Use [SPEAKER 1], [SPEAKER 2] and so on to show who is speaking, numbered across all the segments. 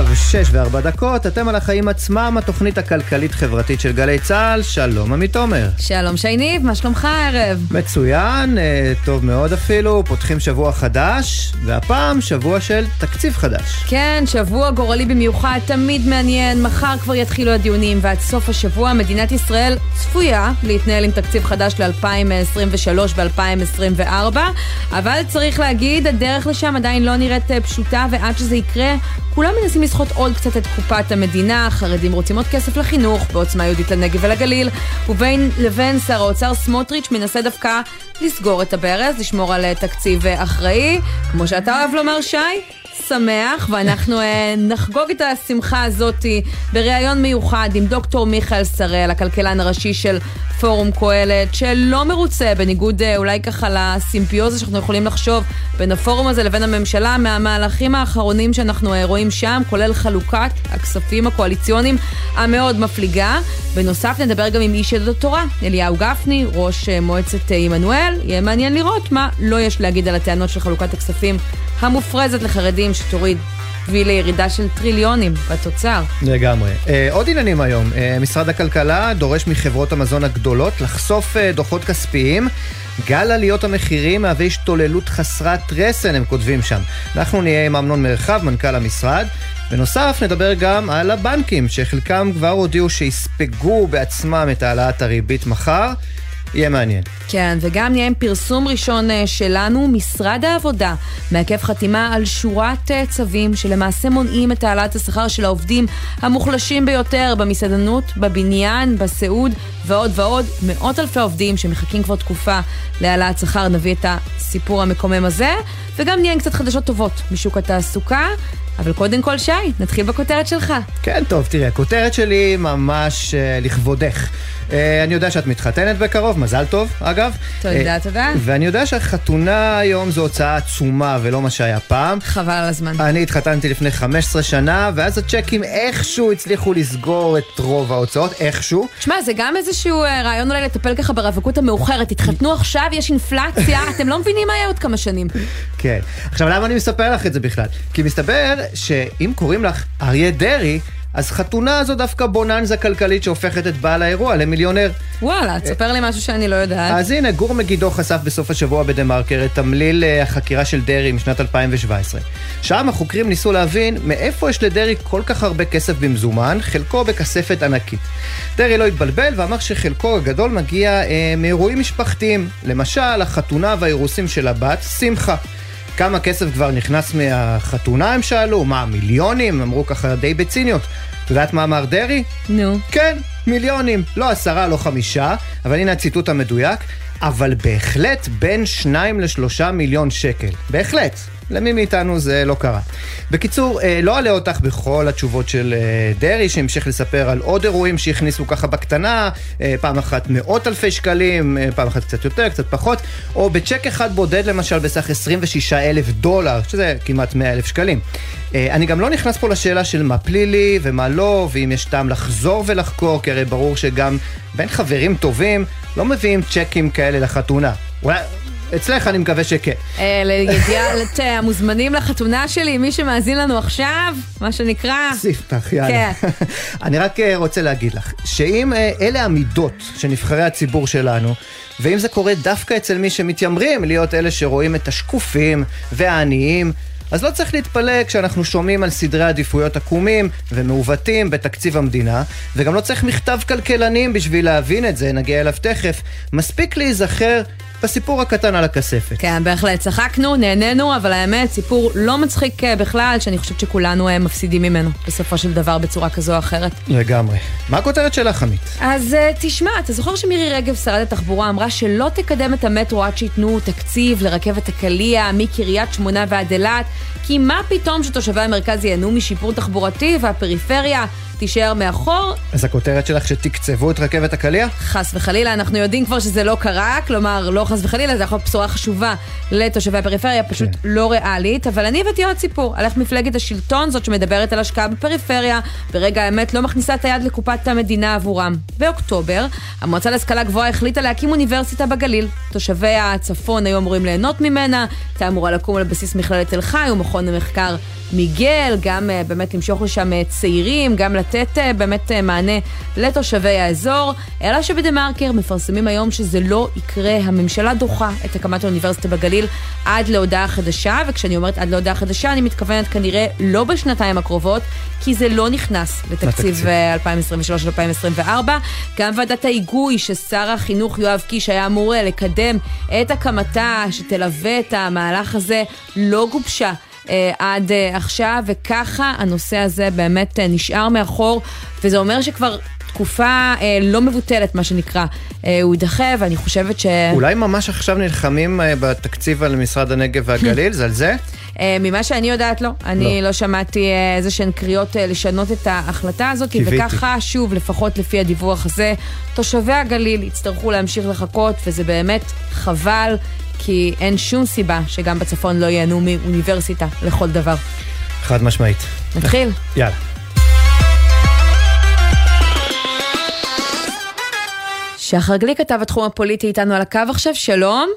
[SPEAKER 1] עכשיו, שש וארבע דקות, אתם על החיים עצמם, התוכנית הכלכלית-חברתית של גלי צה"ל, שלום עמית עומר.
[SPEAKER 2] שלום שייניב, מה שלומך הערב?
[SPEAKER 1] מצוין, אה, טוב מאוד אפילו, פותחים שבוע חדש, והפעם שבוע של תקציב חדש.
[SPEAKER 2] כן, שבוע גורלי במיוחד, תמיד מעניין, מחר כבר יתחילו הדיונים, ועד סוף השבוע מדינת ישראל צפויה להתנהל עם תקציב חדש ל-2023 ו-2024, אבל צריך להגיד, הדרך לשם עדיין לא נראית אה, פשוטה, ועד שזה יקרה, כולם מנסים לסחוט עוד קצת את קופת המדינה, חרדים רוצים עוד כסף לחינוך, בעוצמה יהודית לנגב ולגליל, ובין לבין שר האוצר סמוטריץ' מנסה דווקא לסגור את הברז, לשמור על אה, תקציב אה, אחראי, כמו שאתה אוהב לומר, שי. שמח, ואנחנו אה, נחגוג את השמחה הזאת בריאיון מיוחד עם דוקטור מיכאל שראל, הכלכלן הראשי של פורום קהלת, שלא מרוצה, בניגוד אה, אולי ככה לסימפיוזה שאנחנו יכולים לחשוב בין הפורום הזה לבין הממשלה, מהמהלכים האחרונים שאנחנו אה, רואים שם, כולל חלוקת הכספים הקואליציוניים המאוד מפליגה. בנוסף נדבר גם עם איש ידות התורה, אליהו גפני, ראש מועצת עמנואל. יהיה מעניין לראות מה לא יש להגיד על הטענות של חלוקת הכספים המופרזת לחרדים שתוריד תביא לירידה של טריליונים בתוצר.
[SPEAKER 1] לגמרי. אה, עוד עניינים היום. אה, משרד הכלכלה דורש מחברות המזון הגדולות לחשוף אה, דוחות כספיים. גל עליות המחירים מהווה השתוללות חסרת רסן, הם כותבים שם. אנחנו נהיה עם אמנון מרחב, מנכ"ל המשרד. בנוסף, נדבר גם על הבנקים, שחלקם כבר הודיעו שיספגו בעצמם את העלאת הריבית מחר. יהיה מעניין.
[SPEAKER 2] כן, וגם נהיה עם פרסום ראשון אה, שלנו, משרד העבודה מעכב חתימה על שורת אה, צווים שלמעשה מונעים את העלאת השכר של העובדים המוחלשים ביותר במסעדנות, בבניין, בסיעוד ועוד ועוד. מאות אלפי עובדים שמחכים כבר תקופה להעלאת שכר, נביא את הסיפור המקומם הזה, וגם נהיה עם קצת חדשות טובות משוק התעסוקה. אבל קודם כל, שי, נתחיל בכותרת שלך.
[SPEAKER 1] כן, טוב, תראי, הכותרת שלי ממש uh, לכבודך. Uh, אני יודע שאת מתחתנת בקרוב, מזל טוב, אגב.
[SPEAKER 2] תודה, uh, תודה.
[SPEAKER 1] ואני יודע שהחתונה היום זו הוצאה עצומה ולא מה שהיה פעם.
[SPEAKER 2] חבל על הזמן.
[SPEAKER 1] אני התחתנתי לפני 15 שנה, ואז הצ'קים איכשהו הצליחו לסגור את רוב ההוצאות, איכשהו.
[SPEAKER 2] שמע, זה גם איזשהו רעיון אולי לטפל ככה ברווקות המאוחרת. תתחתנו עכשיו, יש אינפלציה, אתם לא מבינים מה יהיה עוד כמה שנים.
[SPEAKER 1] כן. עכשיו, למה אני מספר לך את זה בכלל? כי מסתבר שאם קוראים לך אריה דרעי, אז חתונה זו דווקא בוננזה כלכלית שהופכת את בעל האירוע למיליונר.
[SPEAKER 2] וואלה, תספר לי משהו שאני לא יודעת.
[SPEAKER 1] אז הנה, גור מגידו חשף בסוף השבוע בדה מרקר את תמליל אה, החקירה של דרעי משנת 2017. שם החוקרים ניסו להבין מאיפה יש לדרעי כל כך הרבה כסף במזומן, חלקו בכספת ענקית. דרעי לא התבלבל ואמר שחלקו הגדול מגיע אה, מאירועים משפחתיים. למשל, החתונה והאירוסים של הבת, שמחה. כמה כסף כבר נכנס מהחתונה הם שאלו? מה, מיליונים? אמרו ככה די בציניות. את יודעת מה אמר דרעי?
[SPEAKER 2] נו.
[SPEAKER 1] כן, מיליונים. לא עשרה, לא חמישה, אבל הנה הציטוט המדויק. אבל בהחלט בין שניים לשלושה מיליון שקל. בהחלט. למי מאיתנו זה לא קרה. בקיצור, אה, לא אעלה אותך בכל התשובות של אה, דרעי, שהמשך לספר על עוד אירועים שהכניסו ככה בקטנה, אה, פעם אחת מאות אלפי שקלים, פעם אחת קצת יותר, קצת פחות, או בצ'ק אחד בודד למשל בסך 26 אלף דולר, שזה כמעט 100 אלף שקלים. אני גם לא נכנס פה לשאלה של מה פלילי ומה לא, ואם יש טעם לחזור ולחקור, כי הרי ברור שגם בין חברים טובים לא מביאים צ'קים כאלה לחתונה. אולי, אצלך אני מקווה שכן.
[SPEAKER 2] אה, לידיעת אה, המוזמנים לחתונה שלי, מי שמאזין לנו עכשיו, מה שנקרא...
[SPEAKER 1] ספתח, יאללה. כן. אני רק אה, רוצה להגיד לך, שאם אלה המידות של נבחרי הציבור שלנו, ואם זה קורה דווקא אצל מי שמתיימרים להיות אלה שרואים את השקופים והעניים, אז לא צריך להתפלא כשאנחנו שומעים על סדרי עדיפויות עקומים ומעוותים בתקציב המדינה, וגם לא צריך מכתב כלכלנים בשביל להבין את זה, נגיע אליו תכף. מספיק להיזכר בסיפור הקטן על הכספת.
[SPEAKER 2] כן, בהחלט. צחקנו, נהנינו, אבל האמת, סיפור לא מצחיק אה, בכלל, שאני חושבת שכולנו אה, מפסידים ממנו, בסופו של דבר, בצורה כזו או אחרת.
[SPEAKER 1] לגמרי. מה הכותרת שלך, עמית?
[SPEAKER 2] אז אה, תשמע, אתה זוכר שמירי רגב, שרת התחבורה, אמרה שלא תקדם את המטרו עד שייתנו תקציב לרכבת הקליע מקריית שמונה ועד אילת, כי מה פתאום שתושבי המרכז ייהנו משיפור תחבורתי והפריפריה תישאר מאחור.
[SPEAKER 1] אז הכותרת שלך שתקצבו את רכבת הקליע?
[SPEAKER 2] חס וחלילה, אנחנו יודעים כבר שזה לא קרה, כלומר, לא חס וחלילה, זה יכול להיות בשורה חשובה לתושבי הפריפריה, פשוט כן. לא ריאלית. אבל אני הבאתי עוד סיפור, על איך מפלגת השלטון, זאת שמדברת על השקעה בפריפריה, ברגע האמת לא מכניסה את היד לקופת המדינה עבורם. באוקטובר, המועצה להשכלה גבוהה החליטה להקים אוניברסיטה בגליל. תושבי הצפון היו אמורים ליהנות ממנה, הייתה אמורה לקום על בסיס מכללת תל חי ומכון המחקר מיגל, גם uh, באמת למשוך לשם uh, צעירים, גם לתת uh, באמת מענה לתושבי האזור. אלא שבדה מרקר מפרסמים היום שזה לא יקרה, הממשלה דוחה את הקמת האוניברסיטה בגליל עד להודעה חדשה, וכשאני אומרת עד להודעה חדשה, אני מתכוונת כנראה לא בשנתיים הקרובות, כי זה לא נכנס לתקציב 2023-2024. גם ועדת ההיגוי ששר החינוך יואב קיש היה אמור לקדם את הקמתה, שתלווה את המהלך הזה, לא גובשה. אה, עד אה, עכשיו, וככה הנושא הזה באמת אה, נשאר מאחור, וזה אומר שכבר תקופה אה, לא מבוטלת, מה שנקרא, אה, הוא יידחה, ואני חושבת ש...
[SPEAKER 1] אולי ממש עכשיו נלחמים אה, בתקציב על משרד הנגב והגליל, זה על זה?
[SPEAKER 2] אה, ממה שאני יודעת, לא. אני לא, לא שמעתי אה, איזה שהן קריאות אה, לשנות את ההחלטה הזאת, קיוויתי. וככה, שוב, לפחות לפי הדיווח הזה, תושבי הגליל יצטרכו להמשיך לחכות, וזה באמת חבל. כי אין שום סיבה שגם בצפון לא ייהנו מאוניברסיטה לכל דבר.
[SPEAKER 1] חד משמעית.
[SPEAKER 2] נתחיל?
[SPEAKER 1] יאללה.
[SPEAKER 2] שחר גליק כתב התחום הפוליטי איתנו על הקו עכשיו, שלום.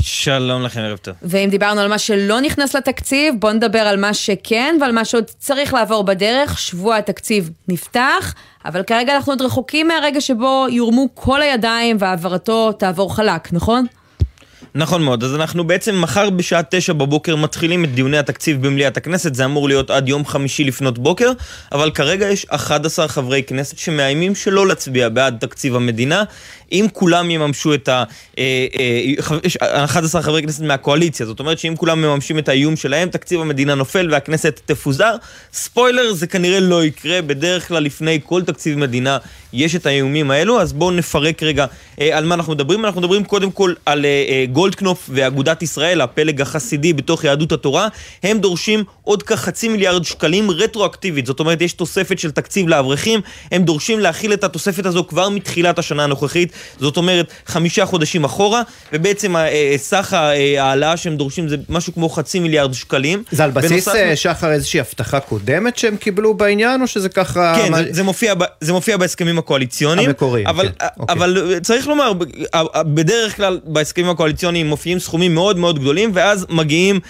[SPEAKER 3] שלום לכם, ערב טוב.
[SPEAKER 2] ואם דיברנו על מה שלא נכנס לתקציב, בואו נדבר על מה שכן ועל מה שעוד צריך לעבור בדרך. שבוע התקציב נפתח, אבל כרגע אנחנו עוד רחוקים מהרגע שבו יורמו כל הידיים והעברתו תעבור חלק, נכון?
[SPEAKER 3] נכון מאוד, אז אנחנו בעצם מחר בשעה תשע בבוקר מתחילים את דיוני התקציב במליאת הכנסת, זה אמור להיות עד יום חמישי לפנות בוקר, אבל כרגע יש 11 חברי כנסת שמאיימים שלא להצביע בעד תקציב המדינה, אם כולם יממשו את ה... 11 אה, אה, חברי כנסת מהקואליציה, זאת אומרת שאם כולם מממשים את האיום שלהם, תקציב המדינה נופל והכנסת תפוזר. ספוילר, זה כנראה לא יקרה, בדרך כלל לפני כל תקציב מדינה יש את האיומים האלו, אז בואו נפרק רגע אה, על מה אנחנו מדברים. אנחנו מדברים קודם כל על גולדקנופ ואגודת ישראל, הפלג החסידי בתוך יהדות התורה. הם דורשים עוד כחצי מיליארד שקלים רטרואקטיבית, זאת אומרת יש תוספת של תקציב לאברכים, הם דורשים להכיל את התוספת הזו כבר מתחילת השנה הנוכחית. זאת אומרת חמישה חודשים אחורה, ובעצם אה, אה, סך אה, ההעלאה שהם דורשים זה משהו כמו חצי מיליארד שקלים.
[SPEAKER 1] זה על בסיס, בנוסף... שחר, איזושהי הבטחה קודמת שהם קיבלו בעניין, או שזה ככה...
[SPEAKER 3] כן, מה... זה, זה, מופיע, זה מופיע בהסכמים הקואליציוניים.
[SPEAKER 1] המקוריים,
[SPEAKER 3] אבל, כן. אוקיי. אבל צריך לומר, בדרך כלל בהסכמים הקואליציוניים מופיעים סכומים מאוד מאוד גדולים, ואז מגיעים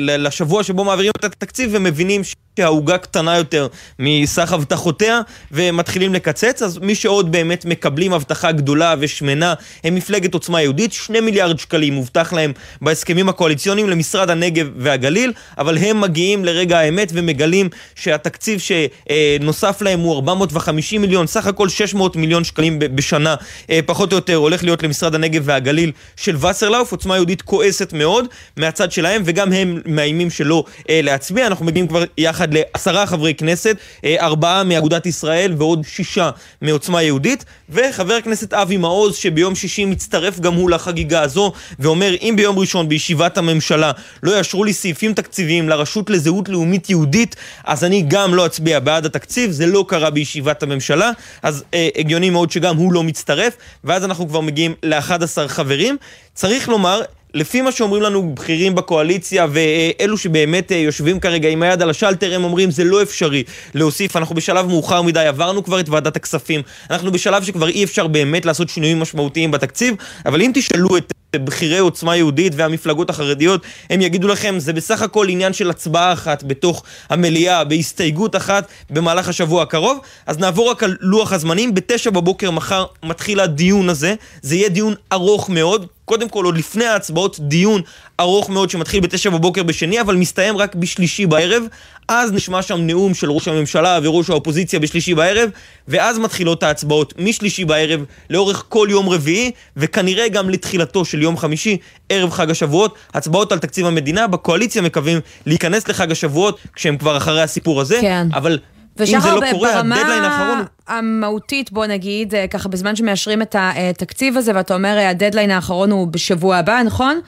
[SPEAKER 3] לשבוע שבו מעבירים את התקציב ומבינים ש... שהעוגה קטנה יותר מסך הבטחותיה ומתחילים לקצץ, אז מי שעוד באמת מקבלים הבטחה גדולה ושמנה הם מפלגת עוצמה יהודית, שני מיליארד שקלים מובטח להם בהסכמים הקואליציוניים למשרד הנגב והגליל, אבל הם מגיעים לרגע האמת ומגלים שהתקציב שנוסף להם הוא 450 מיליון, סך הכל 600 מיליון שקלים בשנה, אה, פחות או יותר, הולך להיות למשרד הנגב והגליל של וסרלאוף, עוצמה יהודית כועסת מאוד מהצד שלהם, וגם הם מאיימים שלא אה, להצביע, אנחנו מגיעים כבר יחד יחד לעשרה חברי כנסת, אה, ארבעה מאגודת ישראל ועוד שישה מעוצמה יהודית, וחבר הכנסת אבי מעוז שביום שישי מצטרף גם הוא לחגיגה הזו, ואומר אם ביום ראשון בישיבת הממשלה לא יאשרו לי סעיפים תקציביים לרשות לזהות לאומית יהודית, אז אני גם לא אצביע בעד התקציב, זה לא קרה בישיבת הממשלה, אז אה, הגיוני מאוד שגם הוא לא מצטרף, ואז אנחנו כבר מגיעים ל-11 חברים. צריך לומר, לפי מה שאומרים לנו בכירים בקואליציה ואלו שבאמת אה, יושבים כרגע עם היד על השלטר, הם אומרים זה לא אפשרי להוסיף, אנחנו בשלב מאוחר מדי, עברנו כבר את ועדת הכספים, אנחנו בשלב שכבר אי אפשר באמת לעשות שינויים משמעותיים בתקציב, אבל אם תשאלו את בכירי עוצמה יהודית והמפלגות החרדיות, הם יגידו לכם, זה בסך הכל עניין של הצבעה אחת בתוך המליאה, בהסתייגות אחת במהלך השבוע הקרוב. אז נעבור רק על לוח הזמנים, בתשע בבוקר מחר מתחיל הדיון הזה, זה יהיה דיון ארוך מאוד, קודם כל, עוד לפני ההצבעות, דיון ארוך מאוד שמתחיל בתשע בבוקר בשני, אבל מסתיים רק בשלישי בערב. אז נשמע שם נאום של ראש הממשלה וראש האופוזיציה בשלישי בערב, ואז מתחילות ההצבעות משלישי בערב לאורך כל יום רביעי, וכנראה גם לתחילתו של יום חמישי, ערב חג השבועות. הצבעות על תקציב המדינה, בקואליציה מקווים להיכנס לחג השבועות, כשהם כבר אחרי הסיפור הזה,
[SPEAKER 2] כן.
[SPEAKER 3] אבל...
[SPEAKER 2] אם זה לא קורה, הדדליין האחרון... המהותית, בוא נגיד, אה, ככה בזמן שמאשרים את התקציב הזה, ואתה אומר, הדדליין האחרון הוא בשבוע הבא, נכון?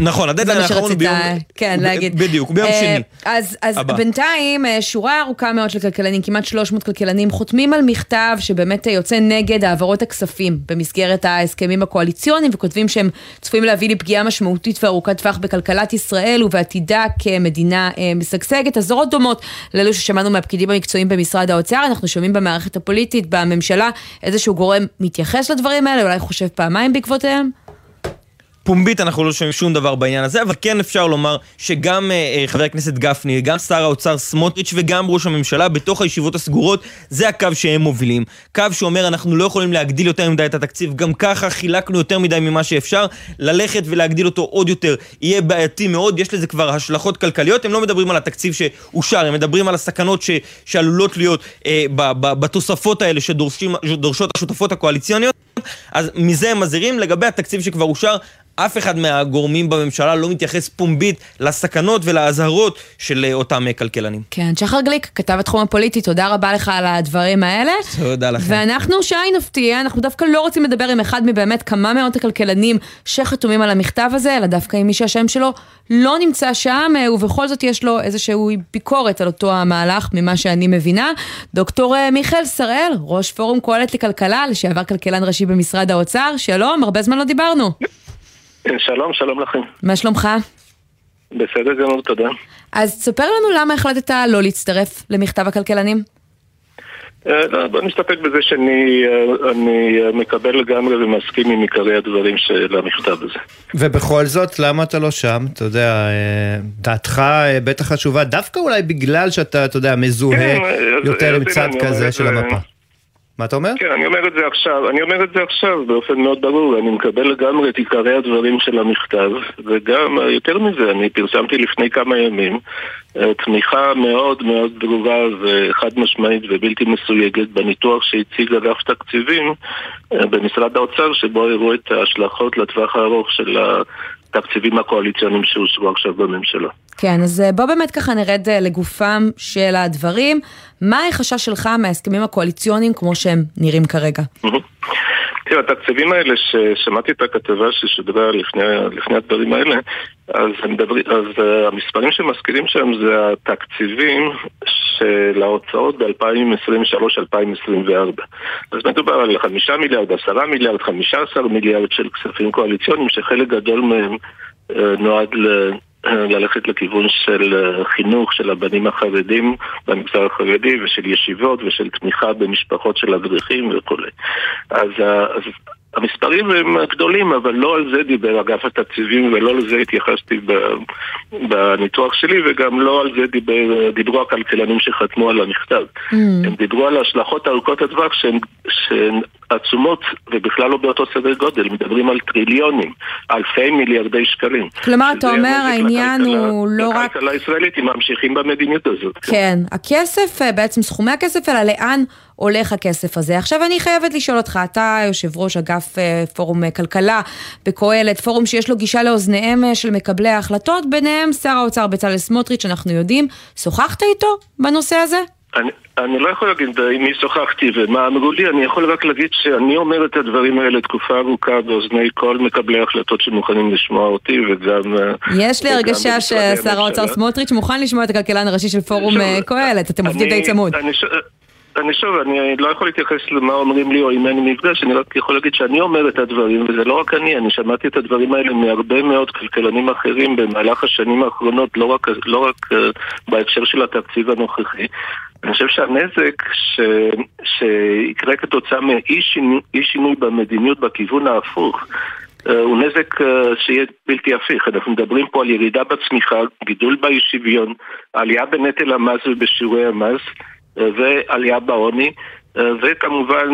[SPEAKER 3] נכון, הדדליין האחרון ביום...
[SPEAKER 2] כן, להגיד.
[SPEAKER 3] בדיוק, ביום
[SPEAKER 2] אה,
[SPEAKER 3] שני.
[SPEAKER 2] אז, אז. בינתיים, אה, שורה ארוכה מאוד של כלכלנים, כמעט 300 כלכלנים, חותמים על מכתב שבאמת אה, יוצא נגד העברות הכספים במסגרת ההסכמים הקואליציוניים, וכותבים שהם צפויים להביא לפגיעה משמעותית וארוכת טווח בכלכלת ישראל ובעתידה כמדינה משגשגת. אזהרות דומות לאלו ששמענו מהפקידים המקצועיים במשרד האוצר, אנחנו שומעים במערכת הפוליטית, בממשלה, איזשהו גורם מתייחס לדברים האלה, אולי חושב פעמיים בעקבותיהם?
[SPEAKER 3] פומבית אנחנו לא שומעים שום דבר בעניין הזה, אבל כן אפשר לומר שגם אה, אה, חבר הכנסת גפני, גם שר האוצר סמוטריץ' וגם ראש הממשלה בתוך הישיבות הסגורות, זה הקו שהם מובילים. קו שאומר אנחנו לא יכולים להגדיל יותר מדי את התקציב, גם ככה חילקנו יותר מדי ממה שאפשר, ללכת ולהגדיל אותו עוד יותר יהיה בעייתי מאוד, יש לזה כבר השלכות כלכליות, הם לא מדברים על התקציב שאושר, הם מדברים על הסכנות ש, שעלולות להיות אה, ב, ב, בתוספות האלה שדורשות השותפות הקואליציוניות, אז מזה הם מזהירים. לגבי התקציב שכבר אושר. אף אחד מהגורמים בממשלה לא מתייחס פומבית לסכנות ולאזהרות של אה, אותם אה, כלכלנים.
[SPEAKER 2] כן, שחר גליק, כתב התחום הפוליטי, תודה רבה לך על הדברים האלה.
[SPEAKER 3] תודה לכם.
[SPEAKER 2] ואנחנו, שי נפתיע, אנחנו דווקא לא רוצים לדבר עם אחד מבאמת כמה מאות הכלכלנים שחתומים על המכתב הזה, אלא דווקא עם מי שהשם שלו לא נמצא שם, אה, ובכל זאת יש לו איזושהי ביקורת על אותו המהלך, ממה שאני מבינה. דוקטור מיכאל שראל, ראש פורום קהלת לכלכלה, לשעבר כלכלן ראשי במשרד האוצר, שלום, הרבה זמן לא דיברנו.
[SPEAKER 4] שלום, שלום לכם.
[SPEAKER 2] מה שלומך?
[SPEAKER 4] בסדר גמור, תודה.
[SPEAKER 2] אז תספר לנו למה החלטת לא להצטרף למכתב הכלכלנים.
[SPEAKER 4] אה, לא, בוא נסתפק בזה שאני אה, אני אה, מקבל לגמרי ומסכים עם עיקרי הדברים של המכתב הזה.
[SPEAKER 1] ובכל זאת, למה אתה לא שם? אתה יודע, אה, דעתך אה, בטח חשובה, דווקא אולי בגלל שאתה, אתה יודע, מזוהה
[SPEAKER 4] כן,
[SPEAKER 1] יותר עם צד כזה של המפה. מה אתה אומר?
[SPEAKER 4] כן, אני אומר את זה עכשיו, אני אומר את זה עכשיו באופן מאוד ברור, אני מקבל לגמרי את עיקרי הדברים של המכתב, וגם, אה, יותר מזה, אני פרסמתי לפני כמה ימים אה, תמיכה מאוד מאוד ברורה וחד משמעית ובלתי מסויגת בניתוח שהציג אגף תקציבים אה, במשרד האוצר, שבו הראו את ההשלכות לטווח הארוך של התקציבים הקואליציוניים שאושרו עכשיו בממשלה.
[SPEAKER 2] כן, אז אה, בוא באמת ככה נרד אה, לגופם של הדברים. מה החשש שלך מההסכמים הקואליציוניים כמו שהם נראים כרגע?
[SPEAKER 4] תראה, התקציבים האלה, ששמעתי את הכתבה ששודרה לפני, לפני הדברים האלה, אז, מדבר, אז uh, המספרים שמזכירים שם זה התקציבים של ההוצאות ב-2023-2024. אז מדובר על חמישה מיליארד, עשרה מיליארד, חמישה עשר מיליארד של כספים קואליציוניים, שחלק גדול מהם uh, נועד ל... ללכת לכיוון של אה, חינוך של הבנים החרדים במגזר החרדי ושל ישיבות ושל תמיכה במשפחות של אברכים וכולי. אז, אז המספרים הם גדולים, אבל לא על זה דיבר אגף התקציבים ולא לזה התייחסתי בניתוח שלי וגם לא על זה דיבר, דיברו הכלכלנים שחתמו על המכתב.
[SPEAKER 2] Mm.
[SPEAKER 4] הם דיברו על ההשלכות ארוכות הטווח שהן, שהן עצומות ובכלל לא באותו סדר גודל, מדברים על טריליונים, אלפי מיליארדי שקלים.
[SPEAKER 2] כלומר, אתה אומר, העניין
[SPEAKER 4] לכלכלה-
[SPEAKER 2] הוא לא רק...
[SPEAKER 4] לכלכלה הישראלית, אם ממשיכים במדיניות הזאת.
[SPEAKER 2] כן, הכסף, אה, בעצם סכומי הכסף, אלא לאן הולך הכסף הזה. עכשיו אני חייבת לשאול אותך, אתה יושב ראש אגף אה, פורום אה, כלכלה בקהלת, פורום שיש לו גישה לאוזניהם של מקבלי ההחלטות, ביניהם שר האוצר בצלאל סמוטריץ', אנחנו יודעים. שוחחת איתו בנושא הזה?
[SPEAKER 4] אני, אני לא יכול להגיד עם מי שוחחתי ומה אמרו לי, אני יכול רק להגיד שאני אומר את הדברים האלה תקופה ארוכה באוזני כל מקבלי ההחלטות שמוכנים לשמוע אותי וגם... אה,
[SPEAKER 2] יש לי הרגשה ששר האוצר. סמוטריץ' מוכן לשמוע את הכלכלן הראשי של פורום אה, קהלת, אתם עובדים די צמוד.
[SPEAKER 4] אני שוב, אני לא יכול להתייחס למה אומרים לי או אם אני נפגש, אני רק יכול להגיד שאני אומר את הדברים, וזה לא רק אני, אני שמעתי את הדברים האלה מהרבה מאוד כלכלנים אחרים במהלך השנים האחרונות, לא רק, לא רק uh, בהקשר של התקציב הנוכחי. אני חושב שהנזק ש... שיקרה כתוצאה מאי שינוי, שינוי במדיניות בכיוון ההפוך אה, הוא נזק אה, שיהיה בלתי הפיך. אנחנו מדברים פה על ירידה בצמיחה, גידול באי שוויון, עלייה בנטל המס ובשיעורי המס אה, ועלייה בעוני, וכמובן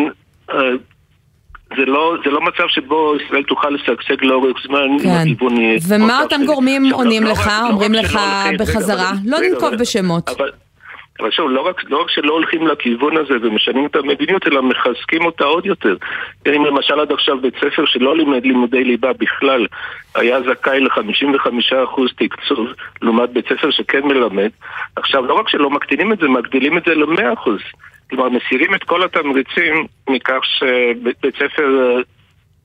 [SPEAKER 4] זה לא, זה לא מצב שבו ישראל תוכל לשגשג לאורך זמן
[SPEAKER 2] כן.
[SPEAKER 4] הכיוון יהיה...
[SPEAKER 2] ומה אותם. גורמים
[SPEAKER 4] עכשיו,
[SPEAKER 2] עונים
[SPEAKER 4] לא
[SPEAKER 2] לך,
[SPEAKER 4] לא
[SPEAKER 2] אומרים לך בחזרה? לא ננקוב בשמות.
[SPEAKER 4] אבל... אבל שוב, לא רק, לא רק שלא הולכים לכיוון הזה ומשנים את המדיניות, אלא מחזקים אותה עוד יותר. אם למשל עד עכשיו בית ספר שלא לימד לימודי ליבה בכלל היה זכאי ל-55% תקצוב, לעומת בית ספר שכן מלמד, עכשיו לא רק שלא מקטינים את זה, מגדילים את זה ל-100%. כלומר, מסירים את כל התמריצים מכך שבית ספר אה,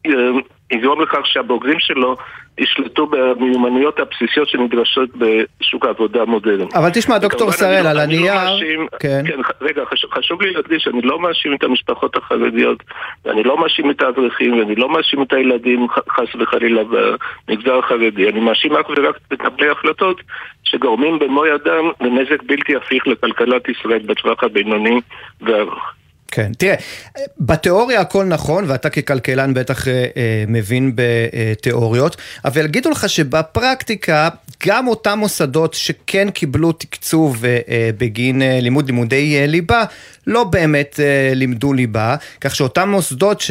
[SPEAKER 4] אה, יגרום לכך שהבוגרים שלו ישלטו במיומנויות הבסיסיות שנדרשות בשוק העבודה המודרני.
[SPEAKER 1] אבל תשמע, דוקטור שראל,
[SPEAKER 4] לא-
[SPEAKER 1] על
[SPEAKER 4] לא
[SPEAKER 1] הנייר...
[SPEAKER 4] מאשים-
[SPEAKER 1] כן.
[SPEAKER 4] כן, רגע, חשוב, חשוב לי להדגיש, אני לא מאשים את המשפחות החרדיות, ואני לא מאשים את האברכים, ואני לא מאשים את הילדים, חס וחלילה, במגזר החרדי. אני מאשים אך ורק את מקבלי החלטות שגורמים במו ידם לנזק בלתי הפיך לכלכלת ישראל בטווח הבינוני והארוך.
[SPEAKER 1] כן, תראה, בתיאוריה הכל נכון, ואתה ככלכלן בטח אה, אה, מבין בתיאוריות, אבל יגידו לך שבפרקטיקה, גם אותם מוסדות שכן קיבלו תקצוב אה, אה, בגין אה, לימוד לימודי אה, ליבה, לא באמת אה, לימדו ליבה, כך שאותם מוסדות ש...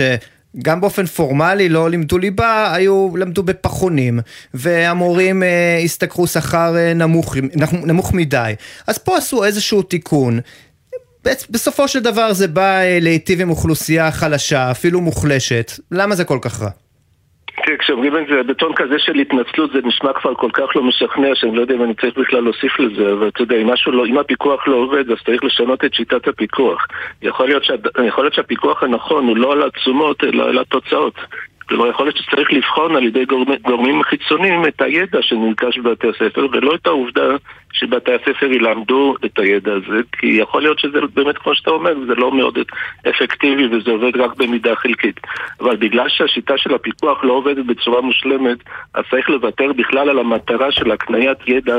[SPEAKER 1] גם באופן פורמלי לא לימדו ליבה, היו, למדו בפחונים, והמורים אה, השתכרו שכר אה, נמוך, נמוך מדי. אז פה עשו איזשהו תיקון. בסופו של דבר זה בא אה, להיטיב עם אוכלוסייה חלשה, אפילו מוחלשת. למה זה כל כך רע?
[SPEAKER 4] תראה, כשאומרים את זה בטון כזה של התנצלות זה נשמע כבר כל כך לא משכנע שאני לא יודע אם אני צריך בכלל להוסיף לזה אבל אתה יודע, אם, לא, אם הפיקוח לא עובד אז צריך לשנות את שיטת הפיקוח יכול להיות, שה, יכול להיות שהפיקוח הנכון הוא לא על התשומות אלא על התוצאות כלומר, יכול להיות שצריך לבחון על ידי גורמי, גורמים חיצוניים את הידע שנרכש בבתי הספר ולא את העובדה שבתי הספר ילמדו את הידע הזה כי יכול להיות שזה באמת, כמו שאתה אומר, זה לא מאוד אפקטיבי וזה עובד רק במידה חלקית. אבל בגלל שהשיטה של הפיקוח לא עובדת בצורה מושלמת אז צריך לוותר בכלל על המטרה של הקניית ידע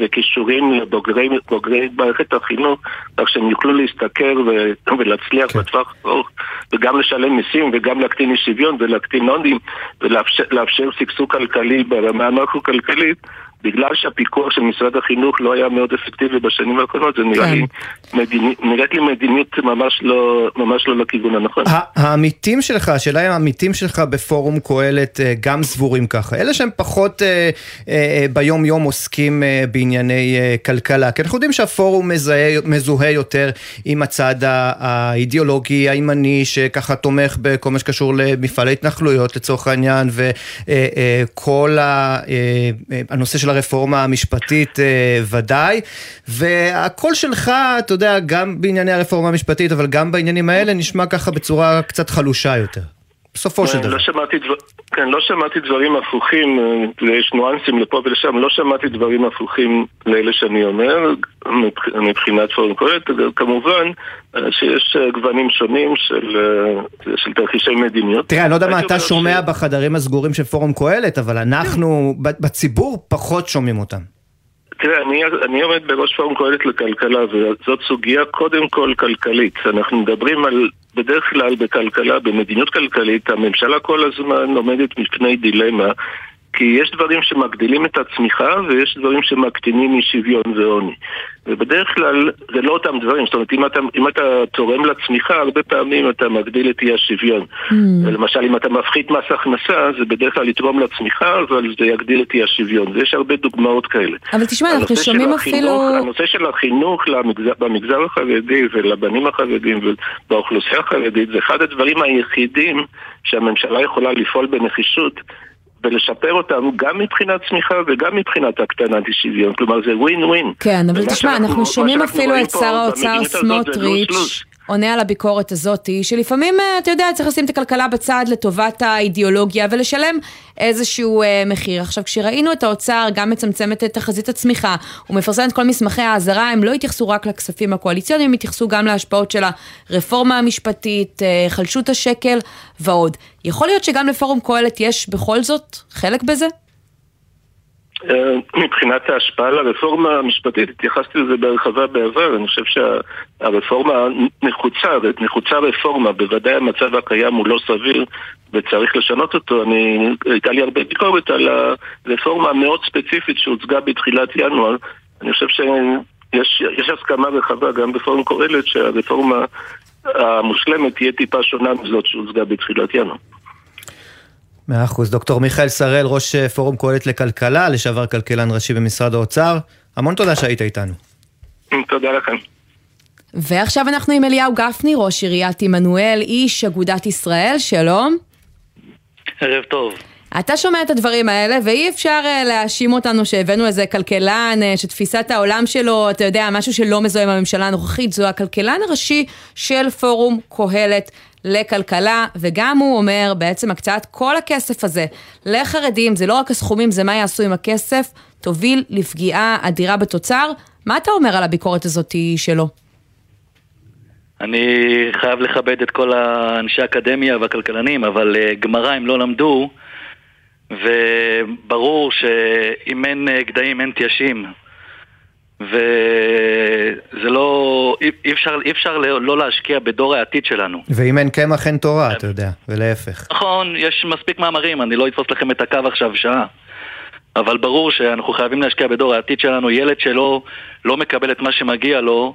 [SPEAKER 4] וכישורים לבוגרי בוגרי מערכת החינוך, כך שהם יוכלו להשתכר ו- ולהצליח בטווח ארוך, וגם לשלם מיסים וגם להקטין אי שוויון ולהקטין עוני ולאפשר לאפשר שגשוג כלכלי ברמה המקרו-כלכלית. בגלל שהפיקוח של משרד החינוך לא היה מאוד אפקטיבי בשנים האחרונות, זה נראה
[SPEAKER 2] כן.
[SPEAKER 4] לי, מדיני, נראית לי מדיניות ממש לא, ממש לא לכיוון הנכון.
[SPEAKER 1] העמיתים שלך, השאלה אם העמיתים שלך בפורום קהלת אה, גם סבורים ככה. אלה שהם פחות אה, אה, ביום יום עוסקים אה, בענייני אה, כלכלה. כי אנחנו יודעים שהפורום מזהה, מזוהה יותר עם הצד האידיאולוגי הימני, שככה תומך בכל מה שקשור למפעל ההתנחלויות לצורך העניין, וכל הנושא של הרפורמה המשפטית אה, ודאי. והקול שלך, אתה יודע, גם בענייני הרפורמה המשפטית, אבל גם בעניינים האלה, נשמע ככה בצורה קצת חלושה יותר. בסופו של
[SPEAKER 4] כן,
[SPEAKER 1] דבר.
[SPEAKER 4] לא שמעתי, דבר, כן, לא שמעתי דברים הפוכים, אה, יש ניואנסים לפה ולשם, לא שמעתי דברים הפוכים לאלה שאני אומר, מבח- מבחינת פורום קהלת, כמובן אה, שיש אה, גוונים שונים של, של תרחישי מדיניות.
[SPEAKER 1] תראה, אני לא יודע מה אתה שומע
[SPEAKER 4] ש-
[SPEAKER 1] בחדרים הסגורים של פורום קהלת, אבל אנחנו בציבור פחות שומעים אותם.
[SPEAKER 4] אני, אני עומד בראש פורום קהלת לכלכלה, וזאת סוגיה קודם כל כלכלית. אנחנו מדברים על, בדרך כלל בכלכלה, במדיניות כלכלית, הממשלה כל הזמן עומדת בפני דילמה, כי יש דברים שמגדילים את הצמיחה, ויש דברים שמקטינים אי שוויון ועוני. ובדרך כלל זה לא אותם דברים, זאת אומרת, אם אתה, אם אתה תורם לצמיחה, הרבה פעמים אתה מגדיל את אי השוויון. למשל, אם אתה מפחית מס הכנסה, זה בדרך כלל לתרום לצמיחה, אבל זה יגדיל את אי השוויון. ויש הרבה דוגמאות כאלה.
[SPEAKER 2] אבל תשמע, אנחנו שומעים
[SPEAKER 4] החינוך-
[SPEAKER 2] אפילו...
[SPEAKER 4] הנושא של החינוך למגזר, במגזר החרדי ולבנים החרדים ובאוכלוסייה החרדית זה אחד הדברים היחידים שהממשלה יכולה לפעול בנחישות ולשפר אותם גם מבחינת צמיחה וגם מבחינת הקטנת אי שוויון. כלומר זה ווין ווין.
[SPEAKER 2] כן, אבל תשמע, אנחנו שומעים אפילו את שר האוצר סמוטריץ'. עונה על הביקורת הזאתי, שלפעמים, אה, אתה יודע, צריך לשים את הכלכלה בצד לטובת האידיאולוגיה ולשלם איזשהו אה, מחיר. עכשיו, כשראינו את האוצר גם מצמצמת את תחזית הצמיחה, הוא מפרסם את כל מסמכי האזהרה, הם לא התייחסו רק לכספים הקואליציוניים, הם התייחסו גם להשפעות של הרפורמה המשפטית, אה, חלשות השקל ועוד. יכול להיות שגם לפורום קהלת יש בכל זאת חלק בזה?
[SPEAKER 4] אה, מבחינת ההשפעה על הרפורמה המשפטית, התייחסתי לזה בהרחבה בעבר, אני חושב שהרפורמה נחוצה, נחוצה רפורמה, בוודאי המצב הקיים הוא לא סביר וצריך לשנות אותו. אני, הייתה לי הרבה ביקורת על הרפורמה המאוד ספציפית שהוצגה בתחילת ינואר. אני חושב שיש יש הסכמה רחבה גם בפורום קהלת שהרפורמה המושלמת תהיה טיפה שונה מזאת שהוצגה בתחילת ינואר.
[SPEAKER 1] מאה אחוז. דוקטור מיכאל שראל, ראש אה, פורום קהלת לכלכלה, לשעבר כלכלן ראשי במשרד האוצר. המון תודה שהיית איתנו.
[SPEAKER 4] תודה לכם.
[SPEAKER 2] ועכשיו אנחנו עם אליהו גפני, ראש עיריית עמנואל, איש אגודת ישראל, שלום.
[SPEAKER 5] ערב טוב.
[SPEAKER 2] אתה שומע את הדברים האלה, ואי אפשר uh, להאשים אותנו שהבאנו איזה כלכלן, uh, שתפיסת העולם שלו, אתה יודע, משהו שלא מזוהה עם הממשלה הנוכחית, זו הכלכלן הראשי של פורום קהלת. לכלכלה, וגם הוא אומר בעצם הקצאת כל הכסף הזה לחרדים, זה לא רק הסכומים, זה מה יעשו עם הכסף, תוביל לפגיעה אדירה בתוצר. מה אתה אומר על הביקורת הזאת שלו?
[SPEAKER 5] אני חייב לכבד את כל האנשי האקדמיה והכלכלנים, אבל uh, גמרא הם לא למדו, וברור שאם אין uh, גדיים אין תיישים. וזה לא, אי אפשר, אי אפשר לא, לא להשקיע בדור העתיד שלנו.
[SPEAKER 1] ואם אין קמח אין תורה, אתה יודע, ולהפך.
[SPEAKER 5] נכון, יש מספיק מאמרים, אני לא אתפוס לכם את הקו עכשיו שעה. אבל ברור שאנחנו חייבים להשקיע בדור העתיד שלנו. ילד שלא לא מקבל את מה שמגיע לו,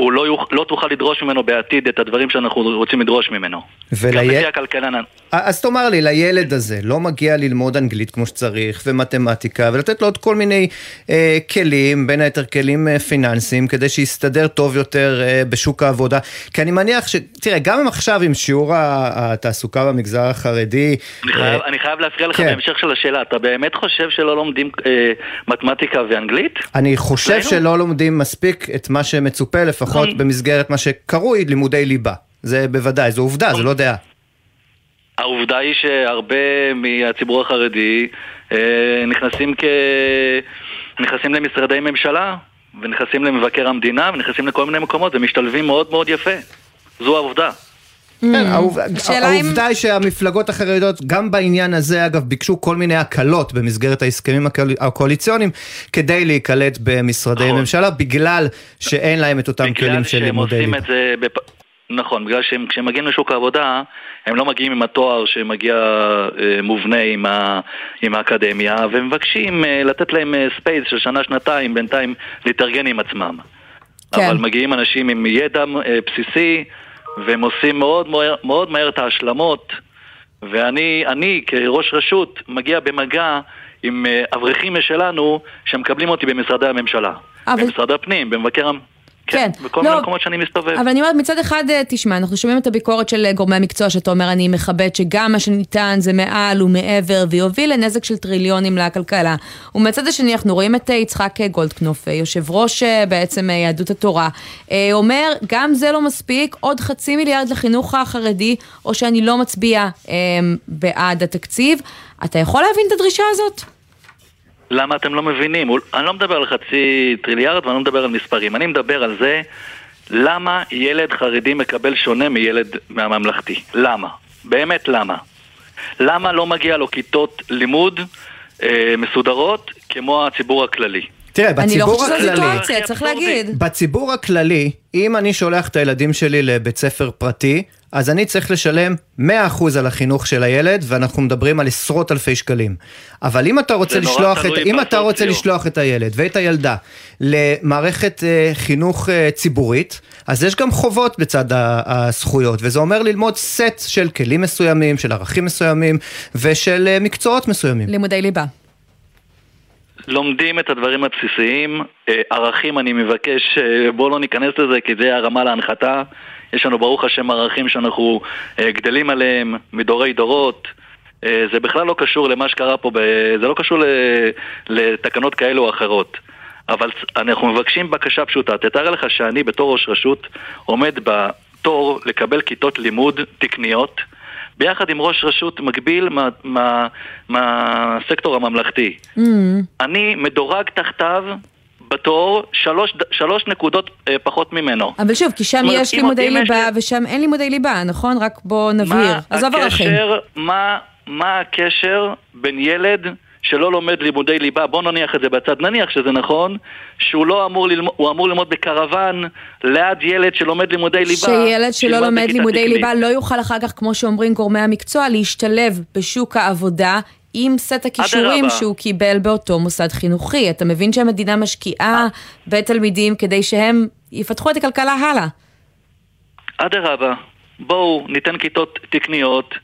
[SPEAKER 5] הוא לא, יוכ... לא תוכל לדרוש ממנו בעתיד את הדברים שאנחנו רוצים לדרוש ממנו.
[SPEAKER 1] ול... גם לפי הכלכלן. אז תאמר לי, לילד הזה לא מגיע ללמוד אנגלית כמו שצריך, ומתמטיקה, ולתת לו עוד כל מיני אה, כלים, בין היתר כלים אה, פיננסיים, כדי שיסתדר טוב יותר אה, בשוק העבודה. כי אני מניח ש... תראה, גם אם עכשיו עם שיעור התעסוקה במגזר החרדי...
[SPEAKER 5] אני חייב, אה, אני חייב להפריע לך כן. בהמשך של השאלה, אתה באמת חושב שלא לומדים אה, מתמטיקה ואנגלית?
[SPEAKER 1] אני חושב שלא לומדים מספיק את מה שמצופה לפחות. לפחות נכון. במסגרת מה שקרוי לימודי ליבה. זה בוודאי, זו עובדה, זו לא דעה.
[SPEAKER 5] העובדה היא שהרבה מהציבור החרדי אה, נכנסים כ... נכנסים למשרדי ממשלה, ונכנסים למבקר המדינה, ונכנסים לכל מיני מקומות, ומשתלבים מאוד מאוד יפה. זו העובדה.
[SPEAKER 1] כן, mm. העובדה היא שהמפלגות החרדיות, גם בעניין הזה, אגב, ביקשו כל מיני הקלות במסגרת ההסכמים הקואליציוניים, כדי להיקלט במשרדי נכון. ממשלה, בגלל שאין להם את אותם כלים של לימודי ליבה.
[SPEAKER 5] נכון, בגלל שכשהם מגיעים לשוק העבודה, הם לא מגיעים עם התואר שמגיע אה, מובנה עם, ה, עם האקדמיה, ומבקשים אה, לתת להם space של שנה-שנתיים, בינתיים להתארגן עם עצמם. כן. אבל מגיעים אנשים עם ידע בסיסי, והם עושים מאוד, מאוד מהר את ההשלמות, ואני אני, כראש רשות מגיע במגע עם אה, אברכים משלנו שמקבלים אותי במשרדי הממשלה. אבל... במשרד הפנים, במבקר המ... כן, כן, בכל לא, מיני מקומות שאני מסתובב.
[SPEAKER 2] אבל אני אומרת, מצד אחד, אה, תשמע, אנחנו שומעים את הביקורת של אה, גורמי המקצוע, שאתה אומר, אני מכבד שגם מה שניתן זה מעל ומעבר, ויוביל לנזק של טריליונים לכלכלה. ומצד השני, אנחנו רואים את אה, יצחק גולדקנופ, יושב ראש בעצם יהדות התורה, אומר, גם זה לא מספיק, עוד חצי מיליארד לחינוך החרדי, או שאני לא מצביע בעד התקציב. אתה יכול להבין את הדרישה הזאת?
[SPEAKER 5] למה אתם לא מבינים? אני לא מדבר על חצי טריליארד ואני לא מדבר על מספרים. אני מדבר על זה למה ילד חרדי מקבל שונה מילד מהממלכתי. למה? באמת למה? למה לא מגיע לו כיתות לימוד אה, מסודרות כמו הציבור הכללי?
[SPEAKER 1] תראה, בציבור הכללי... אני לא חושבת
[SPEAKER 2] שזו סיטואציה, צריך להגיד.
[SPEAKER 1] בציבור הכללי, אם אני שולח את הילדים שלי לבית ספר פרטי, אז אני צריך לשלם 100% על החינוך של הילד, ואנחנו מדברים על עשרות אלפי שקלים. אבל אם אתה רוצה, לשלוח את, אם אתה רוצה לשלוח את הילד ואת הילדה למערכת uh, חינוך uh, ציבורית, אז יש גם חובות בצד הזכויות, וזה אומר ללמוד סט של כלים מסוימים, של ערכים מסוימים, ושל uh, מקצועות מסוימים.
[SPEAKER 2] לימודי ליבה.
[SPEAKER 5] לומדים את הדברים הבסיסיים, ערכים אני מבקש, בואו לא ניכנס לזה כי זה הרמה להנחתה. יש לנו ברוך השם ערכים שאנחנו אה, גדלים עליהם מדורי דורות. אה, זה בכלל לא קשור למה שקרה פה. זה לא קשור. לתקנות כאלו או אחרות. אבל אנחנו מבקשים בקשה פשוטה. תתאר לך שאני בתור ראש רשות עומד בתור לקבל כיתות לימוד תקניות ביחד עם ראש רשות מקביל מהסקטור מה, מה, הממלכתי. Mm. אני מדורג תחתיו בתור שלוש, שלוש נקודות אה, פחות ממנו.
[SPEAKER 2] אבל שוב, כי שם יש לימודי ליבה יש... ושם אין לימודי ליבה, נכון? רק בוא נבהיר. עזוב ערכים.
[SPEAKER 5] מה, מה הקשר בין ילד שלא לומד לימודי ליבה, בוא נניח את זה בצד, נניח שזה נכון, שהוא לא אמור ללמוד, הוא אמור ללמוד בקרוון ליד ילד שלומד לימודי ליבה.
[SPEAKER 2] שילד שלא לומד לימודי ליבה לא יוכל אחר כך, כמו שאומרים גורמי המקצוע, להשתלב בשוק העבודה עם סט הכישורים שהוא קיבל באותו מוסד חינוכי. אתה מבין שהמדינה משקיעה בתלמידים כדי שהם יפתחו את הכלכלה הלאה.
[SPEAKER 5] אדרבה, בואו ניתן כיתות תקניות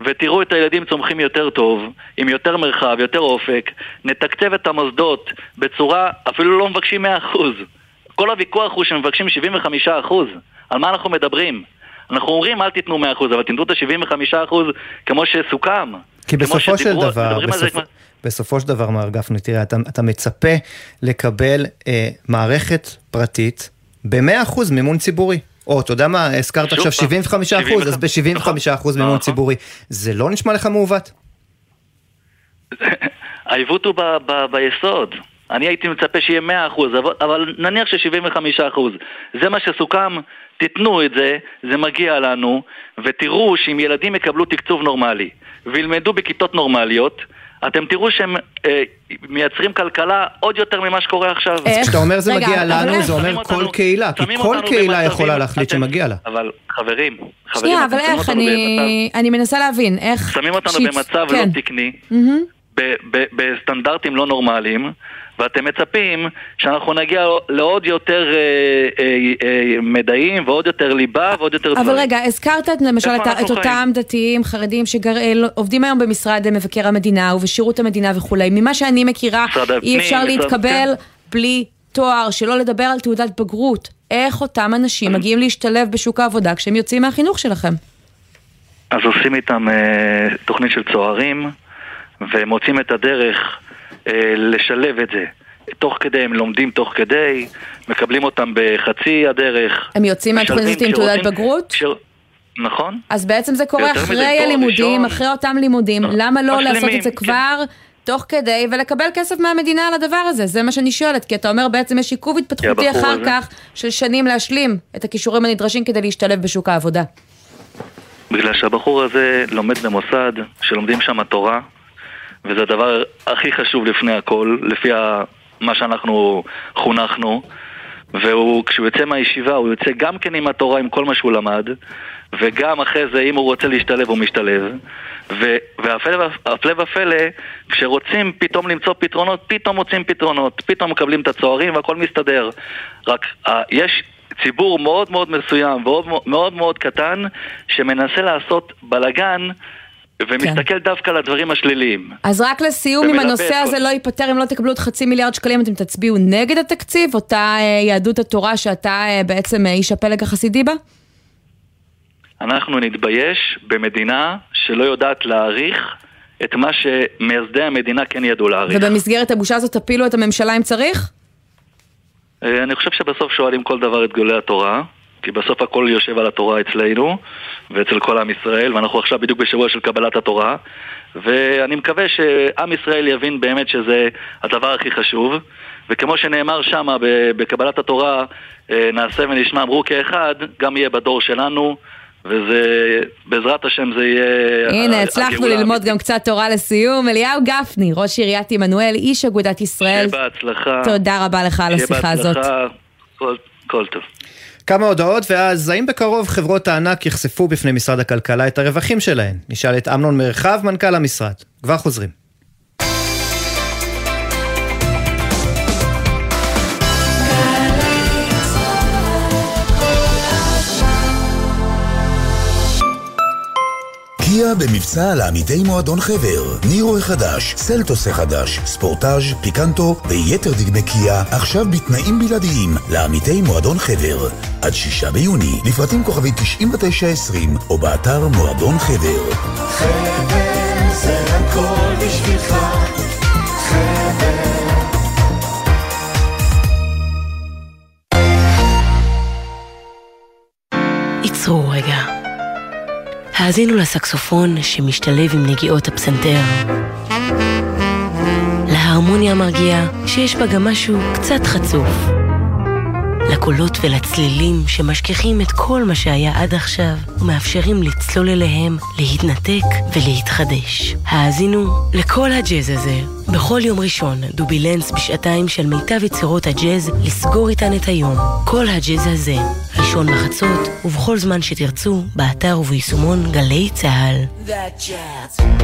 [SPEAKER 5] ותראו את הילדים צומחים יותר טוב, עם יותר מרחב, יותר אופק, נתקצב את המוסדות בצורה, אפילו לא מבקשים 100%. כל הוויכוח הוא שמבקשים 75%. על מה אנחנו מדברים? אנחנו אומרים אל תיתנו 100%, אבל תיתנו את ה-75% כמו שסוכם.
[SPEAKER 1] כי בסופו של
[SPEAKER 5] שדיברו-
[SPEAKER 1] דבר, בסופו,
[SPEAKER 5] כבר-
[SPEAKER 1] בסופו של דבר, מר גפני, תראה, אתה, אתה מצפה לקבל אה, מערכת פרטית ב-100% מימון ציבורי. או, אתה יודע מה, הזכרת עכשיו
[SPEAKER 5] פעם,
[SPEAKER 1] 75 אחוז, אז ב-75 אחוז מימון
[SPEAKER 5] נכון.
[SPEAKER 1] ציבורי. זה לא נשמע לך מעוות?
[SPEAKER 5] העיוות הוא ב- ב- ביסוד. אני הייתי מצפה שיהיה 100%, אבל, אבל נניח ש-75%. זה מה שסוכם, תיתנו את זה, זה מגיע לנו, ותראו שאם ילדים יקבלו תקצוב נורמלי, וילמדו בכיתות נורמליות, אתם תראו שהם אה, מייצרים כלכלה עוד יותר ממה שקורה עכשיו.
[SPEAKER 2] איך?
[SPEAKER 1] כשאתה אומר זה
[SPEAKER 2] רגע,
[SPEAKER 1] מגיע לנו? זה אומר
[SPEAKER 5] שמים
[SPEAKER 1] כל
[SPEAKER 5] אותנו-
[SPEAKER 1] קהילה, כי כל
[SPEAKER 5] אותנו
[SPEAKER 1] קהילה
[SPEAKER 5] במצבים-
[SPEAKER 1] יכולה להחליט
[SPEAKER 5] אתם-
[SPEAKER 1] שמגיע לה.
[SPEAKER 5] אבל חברים, חברים,
[SPEAKER 2] שנייה, אבל איך?
[SPEAKER 5] אותנו
[SPEAKER 2] אני, אני מנסה להבין, איך...
[SPEAKER 5] שמים אותנו
[SPEAKER 2] שיצ-
[SPEAKER 5] במצב
[SPEAKER 2] כן.
[SPEAKER 5] לא תקני, ב- בסטנדרטים לא נורמליים, ואתם מצפים שאנחנו נגיע לעוד יותר אה, אה, אה, מדעים ועוד יותר ליבה ועוד יותר דברים.
[SPEAKER 2] אבל רגע, הזכרת את- למשל את, את אותם? דתיים חרדים שעובדים היום במשרד מבקר המדינה ובשירות המדינה וכולי. ממה שאני מכירה, אי אפשר
[SPEAKER 5] משרד-
[SPEAKER 2] להתקבל
[SPEAKER 5] כן.
[SPEAKER 2] בלי תואר, שלא לדבר על תעודת בגרות. איך אותם אנשים מגיעים להשתלב בשוק העבודה כשהם יוצאים מהחינוך שלכם?
[SPEAKER 5] אז עושים איתם אה, תוכנית של צוערים, ומוצאים את הדרך אה, לשלב את זה. תוך כדי, הם לומדים תוך כדי, מקבלים אותם בחצי הדרך.
[SPEAKER 2] הם יוצאים מהתוכנית הזאת עם תעודת בגרות?
[SPEAKER 5] כש... נכון.
[SPEAKER 2] אז בעצם זה קורה אחרי הלימודים,
[SPEAKER 5] ראשון.
[SPEAKER 2] אחרי אותם לימודים, למה לא לעשות את זה
[SPEAKER 5] כן.
[SPEAKER 2] כבר תוך כדי ולקבל כסף מהמדינה על הדבר הזה? זה מה שאני שואלת, כי אתה אומר בעצם יש עיכוב התפתחותי אחר
[SPEAKER 5] הזה-
[SPEAKER 2] כך של שנים להשלים את הכישורים הנדרשים כדי להשתלב בשוק העבודה.
[SPEAKER 5] בגלל שהבחור הזה לומד במוסד שלומדים שם תורה, וזה הדבר הכי חשוב לפני הכל, לפי מה שאנחנו חונכנו, וכשהוא יוצא מהישיבה הוא יוצא גם כן עם התורה, עם כל מה שהוא למד, וגם אחרי זה אם הוא רוצה להשתלב הוא משתלב, והפלא הפלא ופלא, כשרוצים פתאום למצוא פתרונות, פתאום מוצאים פתרונות, פתאום מקבלים את הצוערים והכל מסתדר. רק יש ציבור מאוד מאוד מסוים ומאוד מאוד מאוד קטן שמנסה לעשות בלגן ומסתכל דווקא על הדברים השליליים.
[SPEAKER 2] אז רק לסיום, אם הנושא הזה לא ייפתר, אם לא תקבלו את חצי מיליארד שקלים, אתם תצביעו נגד התקציב, אותה אה, יהדות התורה שאתה אה, בעצם אה, איש הפלג החסידי בה?
[SPEAKER 5] אנחנו נתבייש במדינה שלא יודעת להעריך את מה שמייסדי המדינה כן ידעו להעריך.
[SPEAKER 2] ובמסגרת הבושה הזאת תפילו את הממשלה אם צריך?
[SPEAKER 5] אני חושב שבסוף שואלים כל דבר את גדולי התורה, כי בסוף הכל יושב על התורה אצלנו ואצל כל עם ישראל, ואנחנו עכשיו בדיוק בשבוע של קבלת התורה, ואני מקווה שעם ישראל יבין באמת שזה הדבר הכי חשוב, וכמו שנאמר שם בקבלת התורה, אה, נעשה ונשמע אמרו כאחד, גם יהיה בדור שלנו. וזה, בעזרת השם זה יהיה...
[SPEAKER 2] הנה, הצלחנו ללמוד. גם קצת תורה לסיום. אליהו גפני, ראש עיריית עמנואל, איש אגודת ישראל.
[SPEAKER 5] שיהיה בהצלחה.
[SPEAKER 2] תודה רבה לך על
[SPEAKER 5] שיהיה
[SPEAKER 2] השיחה הזאת.
[SPEAKER 5] בהצלחה. כל- כל טוב.
[SPEAKER 1] כמה הודעות, ואז האם בקרוב חברות הענק יחשפו בפני משרד הכלכלה את הרווחים שלהן? נשאל את אמנון מרחב, מנכ"ל המשרד. כבר חוזרים.
[SPEAKER 6] קיה במבצע לעמיתי מועדון חבר. נירו החדש, סלטוס החדש, ספורטאז', פיקנטו ויתר דגמי קיה עכשיו בתנאים בלעדיים לעמיתי מועדון חבר. עד שישה ביוני, לפרטים כוכבי 9920 או באתר מועדון חבר.
[SPEAKER 7] עצרו רגע. האזינו לסקסופון שמשתלב עם נגיעות הפסנתר. להרמוניה המרגיעה שיש בה גם משהו קצת חצוף. לקולות ולצלילים שמשכיחים את כל מה שהיה עד עכשיו ומאפשרים לצלול אליהם, להתנתק ולהתחדש. האזינו לכל הג'אז הזה. בכל יום ראשון, דובילנס בשעתיים של מיטב יצירות הג'אז לסגור איתן את היום. כל הג'אז הזה, ראשון בחצות ובכל זמן שתרצו, באתר וביישומון גלי צה"ל.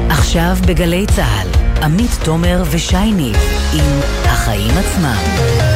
[SPEAKER 8] עכשיו בגלי צה"ל, עמית תומר ושייני עם החיים עצמם.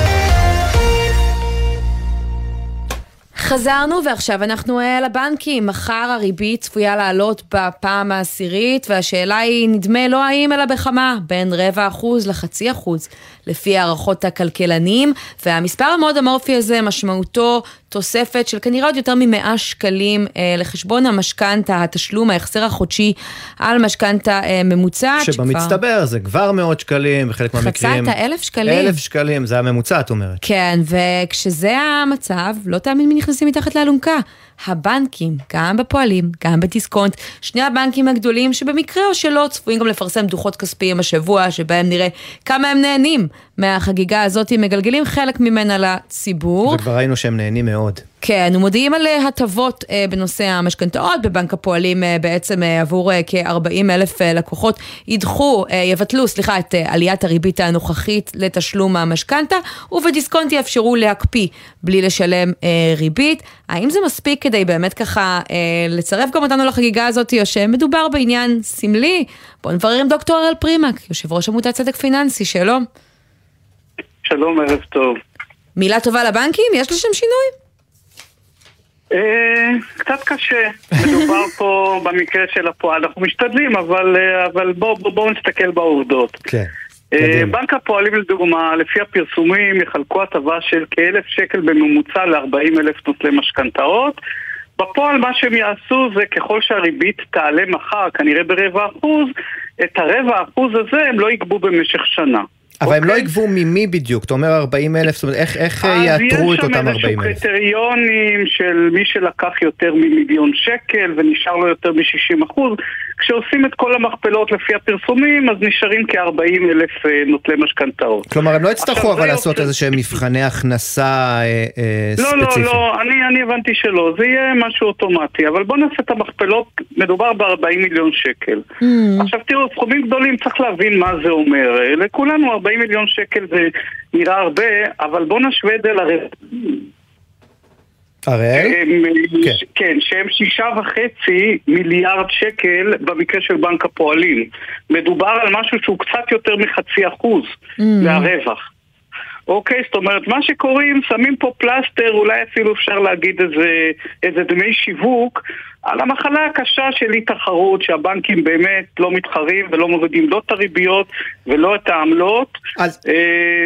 [SPEAKER 2] חזרנו ועכשיו אנחנו אה, לבנקים. מחר הריבית צפויה לעלות בפעם העשירית והשאלה היא נדמה לא האם אלא בכמה, בין רבע אחוז לחצי אחוז, לפי הערכות הכלכלנים, והמספר המאוד אמורפי הזה משמעותו תוספת של כנראה עוד יותר מ-100 שקלים אה, לחשבון המשכנתה, התשלום, ההחזר החודשי על משכנתה אה, ממוצעת.
[SPEAKER 1] שבמצטבר שכבר... זה כבר מאות שקלים, בחלק מהמקרים.
[SPEAKER 2] חצה את האלף שקלים.
[SPEAKER 1] אלף שקלים, זה הממוצע, את אומרת.
[SPEAKER 2] כן, וכשזה המצב, לא תאמין מי נכנסים מתחת לאלונקה. הבנקים, גם בפועלים, גם בדיסקונט, שני הבנקים הגדולים שבמקרה או שלא צפויים גם לפרסם דוחות כספיים השבוע, שבהם נראה כמה הם נהנים מהחגיגה הזאת, הם מגלגלים חלק ממנה לציבור.
[SPEAKER 1] וכבר ראינו שהם נהנים מאוד.
[SPEAKER 2] כן, ומודיעים על אה, הטבות אה, בנושא המשכנתאות. בבנק הפועלים אה, בעצם עבור אה, כ-40 אלף לקוחות ידחו, יבטלו, סליחה, את עליית הריבית הנוכחית לתשלום המשכנתה, ובדיסקונט יאפשרו להקפיא בלי לשלם ריבית. האם זה מספיק כדי באמת ככה אה, לצרף גם אותנו לחגיגה הזאת, או שמדובר בעניין סמלי? בואו נברר עם דוקטור אראל פרימק, יושב ראש עמותת צדק פיננסי, שלום.
[SPEAKER 9] שלום, ערב טוב.
[SPEAKER 2] מילה טובה לבנקים? יש לשם שינוי?
[SPEAKER 9] אה, קצת קשה, מדובר פה במקרה של הפועל, אנחנו משתדלים, אבל, אה, אבל בואו בוא, בוא נסתכל בעובדות.
[SPEAKER 1] כן.
[SPEAKER 9] בנק הפועלים לדוגמה, לפי הפרסומים, יחלקו הטבה של כאלף שקל בממוצע ל-40 אלף נוטלי משכנתאות. בפועל מה שהם יעשו זה ככל שהריבית תעלה מחר, כנראה ברבע אחוז, את הרבע אחוז הזה הם לא יגבו במשך שנה.
[SPEAKER 1] אבל okay. הם לא אוקיי? יגבו ממי בדיוק? אתה אומר 40 אלף, זאת אומרת, איך, איך יאתרו את אותם 40 אלף?
[SPEAKER 9] אז יש שם איזשהו קריטריונים של מי שלקח יותר ממיליון שקל ונשאר לו יותר מ-60 אחוז. כשעושים את כל המכפלות לפי הפרסומים, אז נשארים כ-40 אלף אה, נוטלי משכנתאות.
[SPEAKER 1] כלומר, הם לא יצטרכו אבל לעשות. איזה שהם מבחני הכנסה אה, אה,
[SPEAKER 9] לא, לא ספציפיים. לא, לא, לא, אני, אני הבנתי שלא, זה יהיה משהו אוטומטי, אבל בואו נעשה את המכפלות, מדובר ב-40 מיליון שקל. Mm. עכשיו תראו, סכומים גדולים, צריך להבין מה זה אומר. לכולנו 40 מיליון שקל זה נראה הרבה, אבל בואו נשווה את זה לרבע.
[SPEAKER 1] הראל?
[SPEAKER 9] כן. כן, שהם שישה וחצי מיליארד שקל במקרה של בנק הפועלים. מדובר על משהו שהוא קצת יותר מחצי אחוז mm. מהרווח. אוקיי? זאת אומרת, מה שקוראים, שמים פה פלסטר, אולי אפילו אפשר להגיד איזה, איזה דמי שיווק, על המחלה הקשה של אי תחרות, שהבנקים באמת לא מתחרים ולא מורידים לא את הריביות ולא את העמלות.
[SPEAKER 1] אז אה,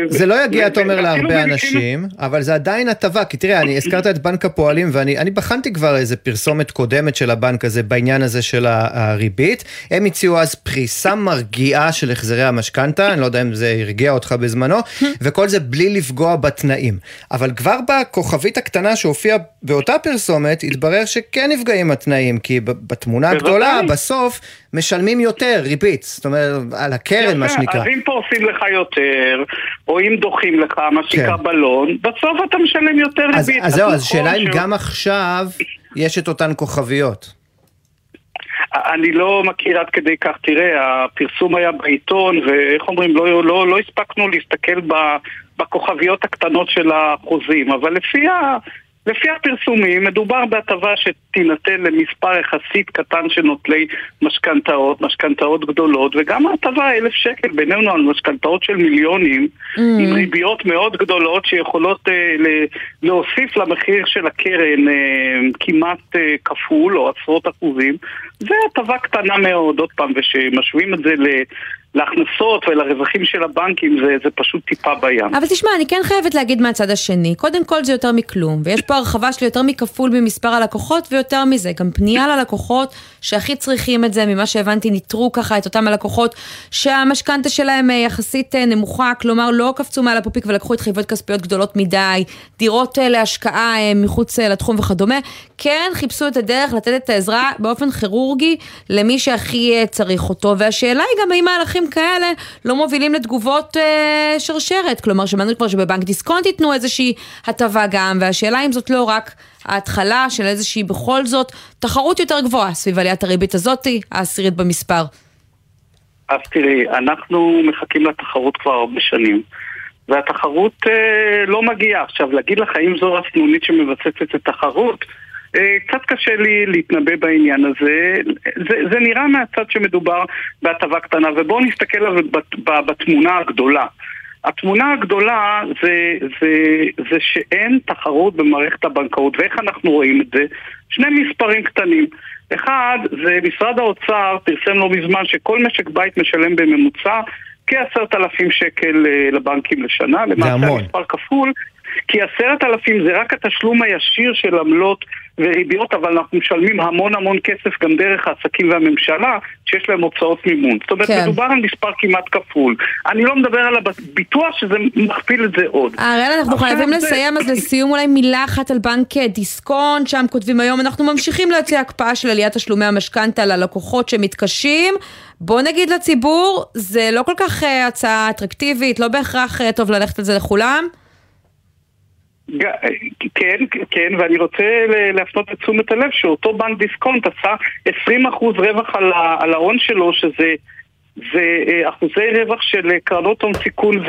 [SPEAKER 1] זה לא יגיע, אתה אומר, להרבה אנשים, אבל זה עדיין הטבה, כי תראה, אני הזכרת את בנק הפועלים, ואני בחנתי כבר איזה פרסומת קודמת של הבנק הזה בעניין הזה של הריבית. הם הציעו אז פריסה מרגיעה של החזרי המשכנתה, אני לא יודע אם זה הרגיע אותך בזמנו, וכל זה בלי לפגוע בתנאים. אבל כבר בכוכבית הקטנה שהופיעה באותה פרסומת, התברר שכן נפגעים התנאים. כי בתמונה הגדולה, בסוף, משלמים יותר ריבית, זאת אומרת, על הקרן, מה שנקרא.
[SPEAKER 9] אז אם פורסים לך יותר, או אם דוחים לך, מה שנקרא כן. בלון, בסוף אתה משלם יותר ריבית.
[SPEAKER 1] אז זהו, אז שאלה אם גם עכשיו יש את אותן כוכביות.
[SPEAKER 9] אני לא מכיר עד כדי כך, תראה, הפרסום היה בעיתון, ואיך אומרים, לא, לא, לא הספקנו להסתכל בכוכביות הקטנות של החוזים, אבל לפי ה... לפי הפרסומים מדובר בהטבה שתינתן למספר יחסית קטן של נוטלי משכנתאות, משכנתאות גדולות, וגם ההטבה אלף שקל בינינו על משכנתאות של מיליונים, mm. עם ריביות מאוד גדולות שיכולות uh, להוסיף למחיר של הקרן uh, כמעט uh, כפול או עשרות אחוזים, זה הטבה קטנה מאוד, עוד פעם, ושמשווים את זה ל... להכנסות ולרווחים של הבנקים זה, זה פשוט טיפה בים.
[SPEAKER 2] אבל תשמע, אני כן חייבת להגיד מהצד השני, קודם כל זה יותר מכלום, ויש פה הרחבה של יותר מכפול ממספר הלקוחות, ויותר מזה, גם פנייה ללקוחות שהכי צריכים את זה, ממה שהבנתי, ניטרו ככה את אותם הלקוחות שהמשכנתה שלהם אה, יחסית אה, נמוכה, כלומר לא קפצו מעל הפופיק ולקחו התחייבויות כספיות גדולות מדי, דירות אה, להשקעה מחוץ לתחום וכדומה, כן חיפשו את הדרך לתת את העזרה באופן כירורגי למי שהכי צריך אותו, והשאלה היא גם האם מהלכים כאלה לא מובילים לתגובות אה, שרשרת. כלומר, שמענו כבר שבבנק דיסקונט ייתנו איזושהי הטבה גם, והשאלה אם זאת לא רק ההתחלה של איזושהי בכל זאת תחרות יותר גבוהה סביב עליית הריבית הזאתי, העשירית במספר.
[SPEAKER 9] אז תראי, אנחנו מחכים לתחרות כבר הרבה שנים. והתחרות אה, לא מגיעה. עכשיו, להגיד לך האם זו הסנונית שמבססת את התחרות, קצת קשה לי להתנבא בעניין הזה. זה, זה נראה מהצד שמדובר בהטבה קטנה, ובואו נסתכל על זה בתמונה הגדולה. התמונה הגדולה זה, זה, זה שאין תחרות במערכת הבנקאות, ואיך אנחנו רואים את זה? שני מספרים קטנים. אחד, זה משרד האוצר פרסם לא מזמן שכל משק בית משלם בממוצע כעשרת אלפים שקל אה, לבנקים לשנה, למעשה המספר כפול, כי עשרת אלפים זה רק התשלום הישיר של עמלות וריביות, אבל אנחנו משלמים המון המון כסף גם דרך העסקים והממשלה, שיש להם הוצאות מימון. זאת אומרת, כן. מדובר על מספר כמעט כפול. אני לא מדבר על הביטוח שזה מכפיל את זה עוד.
[SPEAKER 2] הראל, אנחנו חייבים זה... לסיים, אז לסיום אולי מילה אחת על בנק דיסקונט, שם כותבים היום, אנחנו ממשיכים להציע הקפאה של עליית תשלומי המשכנתה ללקוחות שמתקשים. בוא נגיד לציבור, זה לא כל כך uh, הצעה אטרקטיבית, לא בהכרח uh, טוב ללכת על זה לכולם.
[SPEAKER 9] כן, כן, ואני רוצה להפנות את תשומת הלב שאותו בנק דיסקונט עשה 20% רווח על ההון שלו, שזה זה אה, אחוזי רווח של קרנות הון סיכון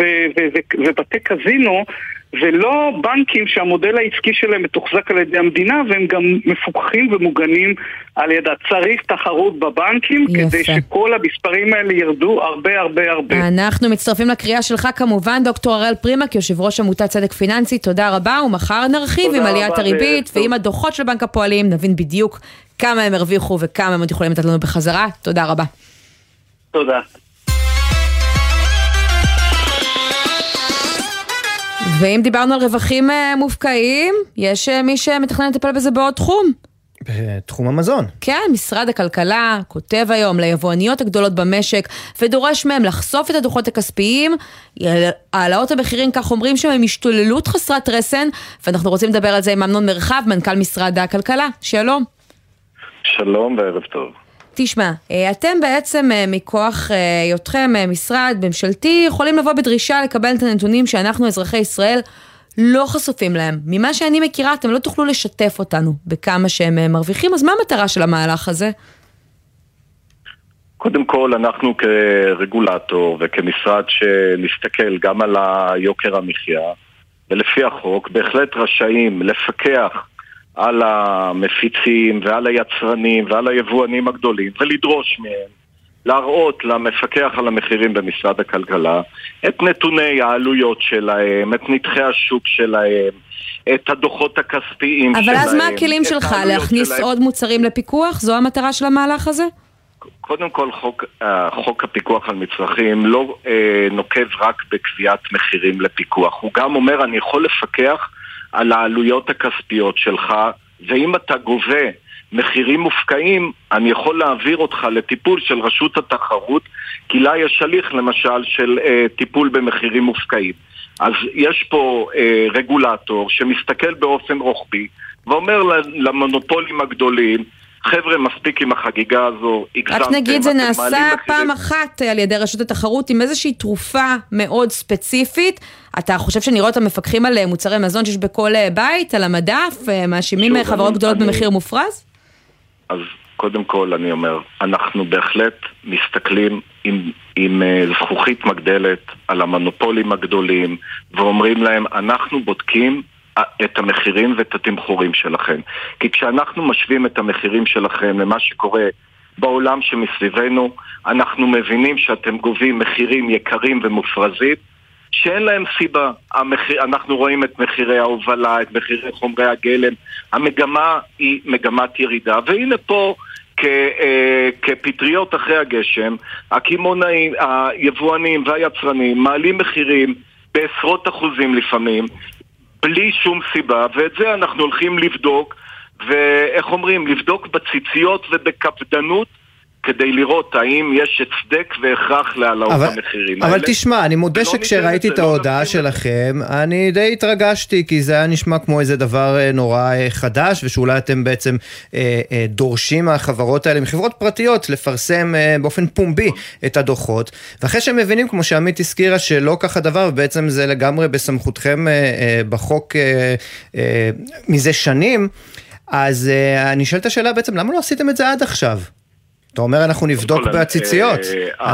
[SPEAKER 9] ובתי קזינו, ולא בנקים שהמודל העסקי שלהם מתוחזק על ידי המדינה והם גם מפוקחים ומוגנים על ידה. צריך תחרות בבנקים יפה. כדי שכל המספרים האלה ירדו הרבה הרבה הרבה.
[SPEAKER 2] אנחנו מצטרפים לקריאה שלך כמובן, דוקטור הראל פרימק, יושב ראש עמותת צדק פיננסי, תודה רבה, ומחר נרחיב עם עליית הריבית ועם הדוחות של בנק הפועלים, נבין בדיוק כמה הם הרוויחו וכמה הם עוד יכולים לתת לנו בחזרה. תודה רבה.
[SPEAKER 9] תודה.
[SPEAKER 2] ואם דיברנו על רווחים אה, מופקעים, יש אה, מי שמתכנן לטפל בזה בעוד תחום.
[SPEAKER 1] בתחום המזון.
[SPEAKER 2] כן, משרד הכלכלה כותב היום ליבואניות הגדולות במשק ודורש מהם לחשוף את הדוחות הכספיים. העלאות המחירים, כך אומרים שם, הם השתוללות חסרת רסן, ואנחנו רוצים לדבר על זה עם אמנון מרחב, מנכ"ל משרד הכלכלה. שלום.
[SPEAKER 10] שלום וערב טוב.
[SPEAKER 2] תשמע, אה, אתם בעצם אה, מכוח אה, היותכם משרד ממשלתי יכולים לבוא בדרישה לקבל את הנתונים שאנחנו אזרחי ישראל לא חשופים להם. ממה שאני מכירה אתם לא תוכלו לשתף אותנו בכמה שהם מרוויחים, אז מה המטרה של המהלך הזה?
[SPEAKER 10] קודם כל, אנחנו כרגולטור וכמשרד שמסתכל גם על היוקר המחיה, ולפי החוק בהחלט רשאים לפקח על המפיצים ועל היצרנים ועל היבואנים הגדולים ולדרוש מהם להראות למפקח על המחירים במשרד הכלכלה את נתוני העלויות שלהם, את נתחי השוק שלהם, את הדוחות הכספיים
[SPEAKER 2] אבל
[SPEAKER 10] שלהם.
[SPEAKER 2] אבל אז מה הכלים שלך? להכניס שלהם. עוד מוצרים לפיקוח? זו המטרה של המהלך הזה?
[SPEAKER 10] קודם כל, חוק, אה, חוק הפיקוח על מצרכים לא אה, נוקב רק בקביעת מחירים לפיקוח. הוא גם אומר, אני יכול לפקח על העלויות הכספיות שלך, ואם אתה גובה מחירים מופקעים, אני יכול להעביר אותך לטיפול של רשות התחרות, כי לה יש הליך למשל של אה, טיפול במחירים מופקעים. אז יש פה אה, רגולטור שמסתכל באופן רוחבי ואומר למונופולים הגדולים, חבר'ה, מספיק עם החגיגה הזו,
[SPEAKER 2] הגזמתם, רק נגיד, זה נעשה פעם אחת על ידי רשות התחרות עם איזושהי תרופה מאוד ספציפית. אתה חושב שנראות המפקחים על מוצרי מזון שיש בכל אה, בית, על המדף, אה, מאשימים אה, חברות גדולות אני... במחיר מופרז?
[SPEAKER 10] אז קודם כל אני אומר, אנחנו בהחלט מסתכלים עם, עם זכוכית מגדלת על המונופולים הגדולים ואומרים להם, אנחנו בודקים את המחירים ואת התמחורים שלכם. כי כשאנחנו משווים את המחירים שלכם למה שקורה בעולם שמסביבנו, אנחנו מבינים שאתם גובים מחירים יקרים ומופרזים שאין להם סיבה. המחיר, אנחנו רואים את מחירי ההובלה, את מחירי חומרי הגלם. המגמה היא מגמת ירידה. והנה פה, אה, כפטריות אחרי הגשם, הקמעונאים, היבואנים והיצרנים מעלים מחירים בעשרות אחוזים לפעמים, בלי שום סיבה, ואת זה אנחנו הולכים לבדוק, ואיך אומרים, לבדוק בציציות ובקפדנות כדי לראות האם יש הצדק והכרח להעלאות המחירים
[SPEAKER 1] האלה. אבל תשמע, אני מודה שכשראיתי את לא ההודעה שלכם, אני די התרגשתי, כי זה היה נשמע כמו איזה דבר אה, נורא אה, חדש, ושאולי אתם בעצם אה, אה, דורשים מהחברות האלה, מחברות פרטיות, לפרסם אה, באופן פומבי את הדוחות. ואחרי שהם מבינים, כמו שעמית הזכירה, שלא כך הדבר, ובעצם זה לגמרי בסמכותכם אה, אה, בחוק אה, אה, מזה שנים, אז אה, אני שואל את השאלה בעצם, למה לא עשיתם את זה עד עכשיו? אתה אומר אנחנו נבדוק בעציציות, אה,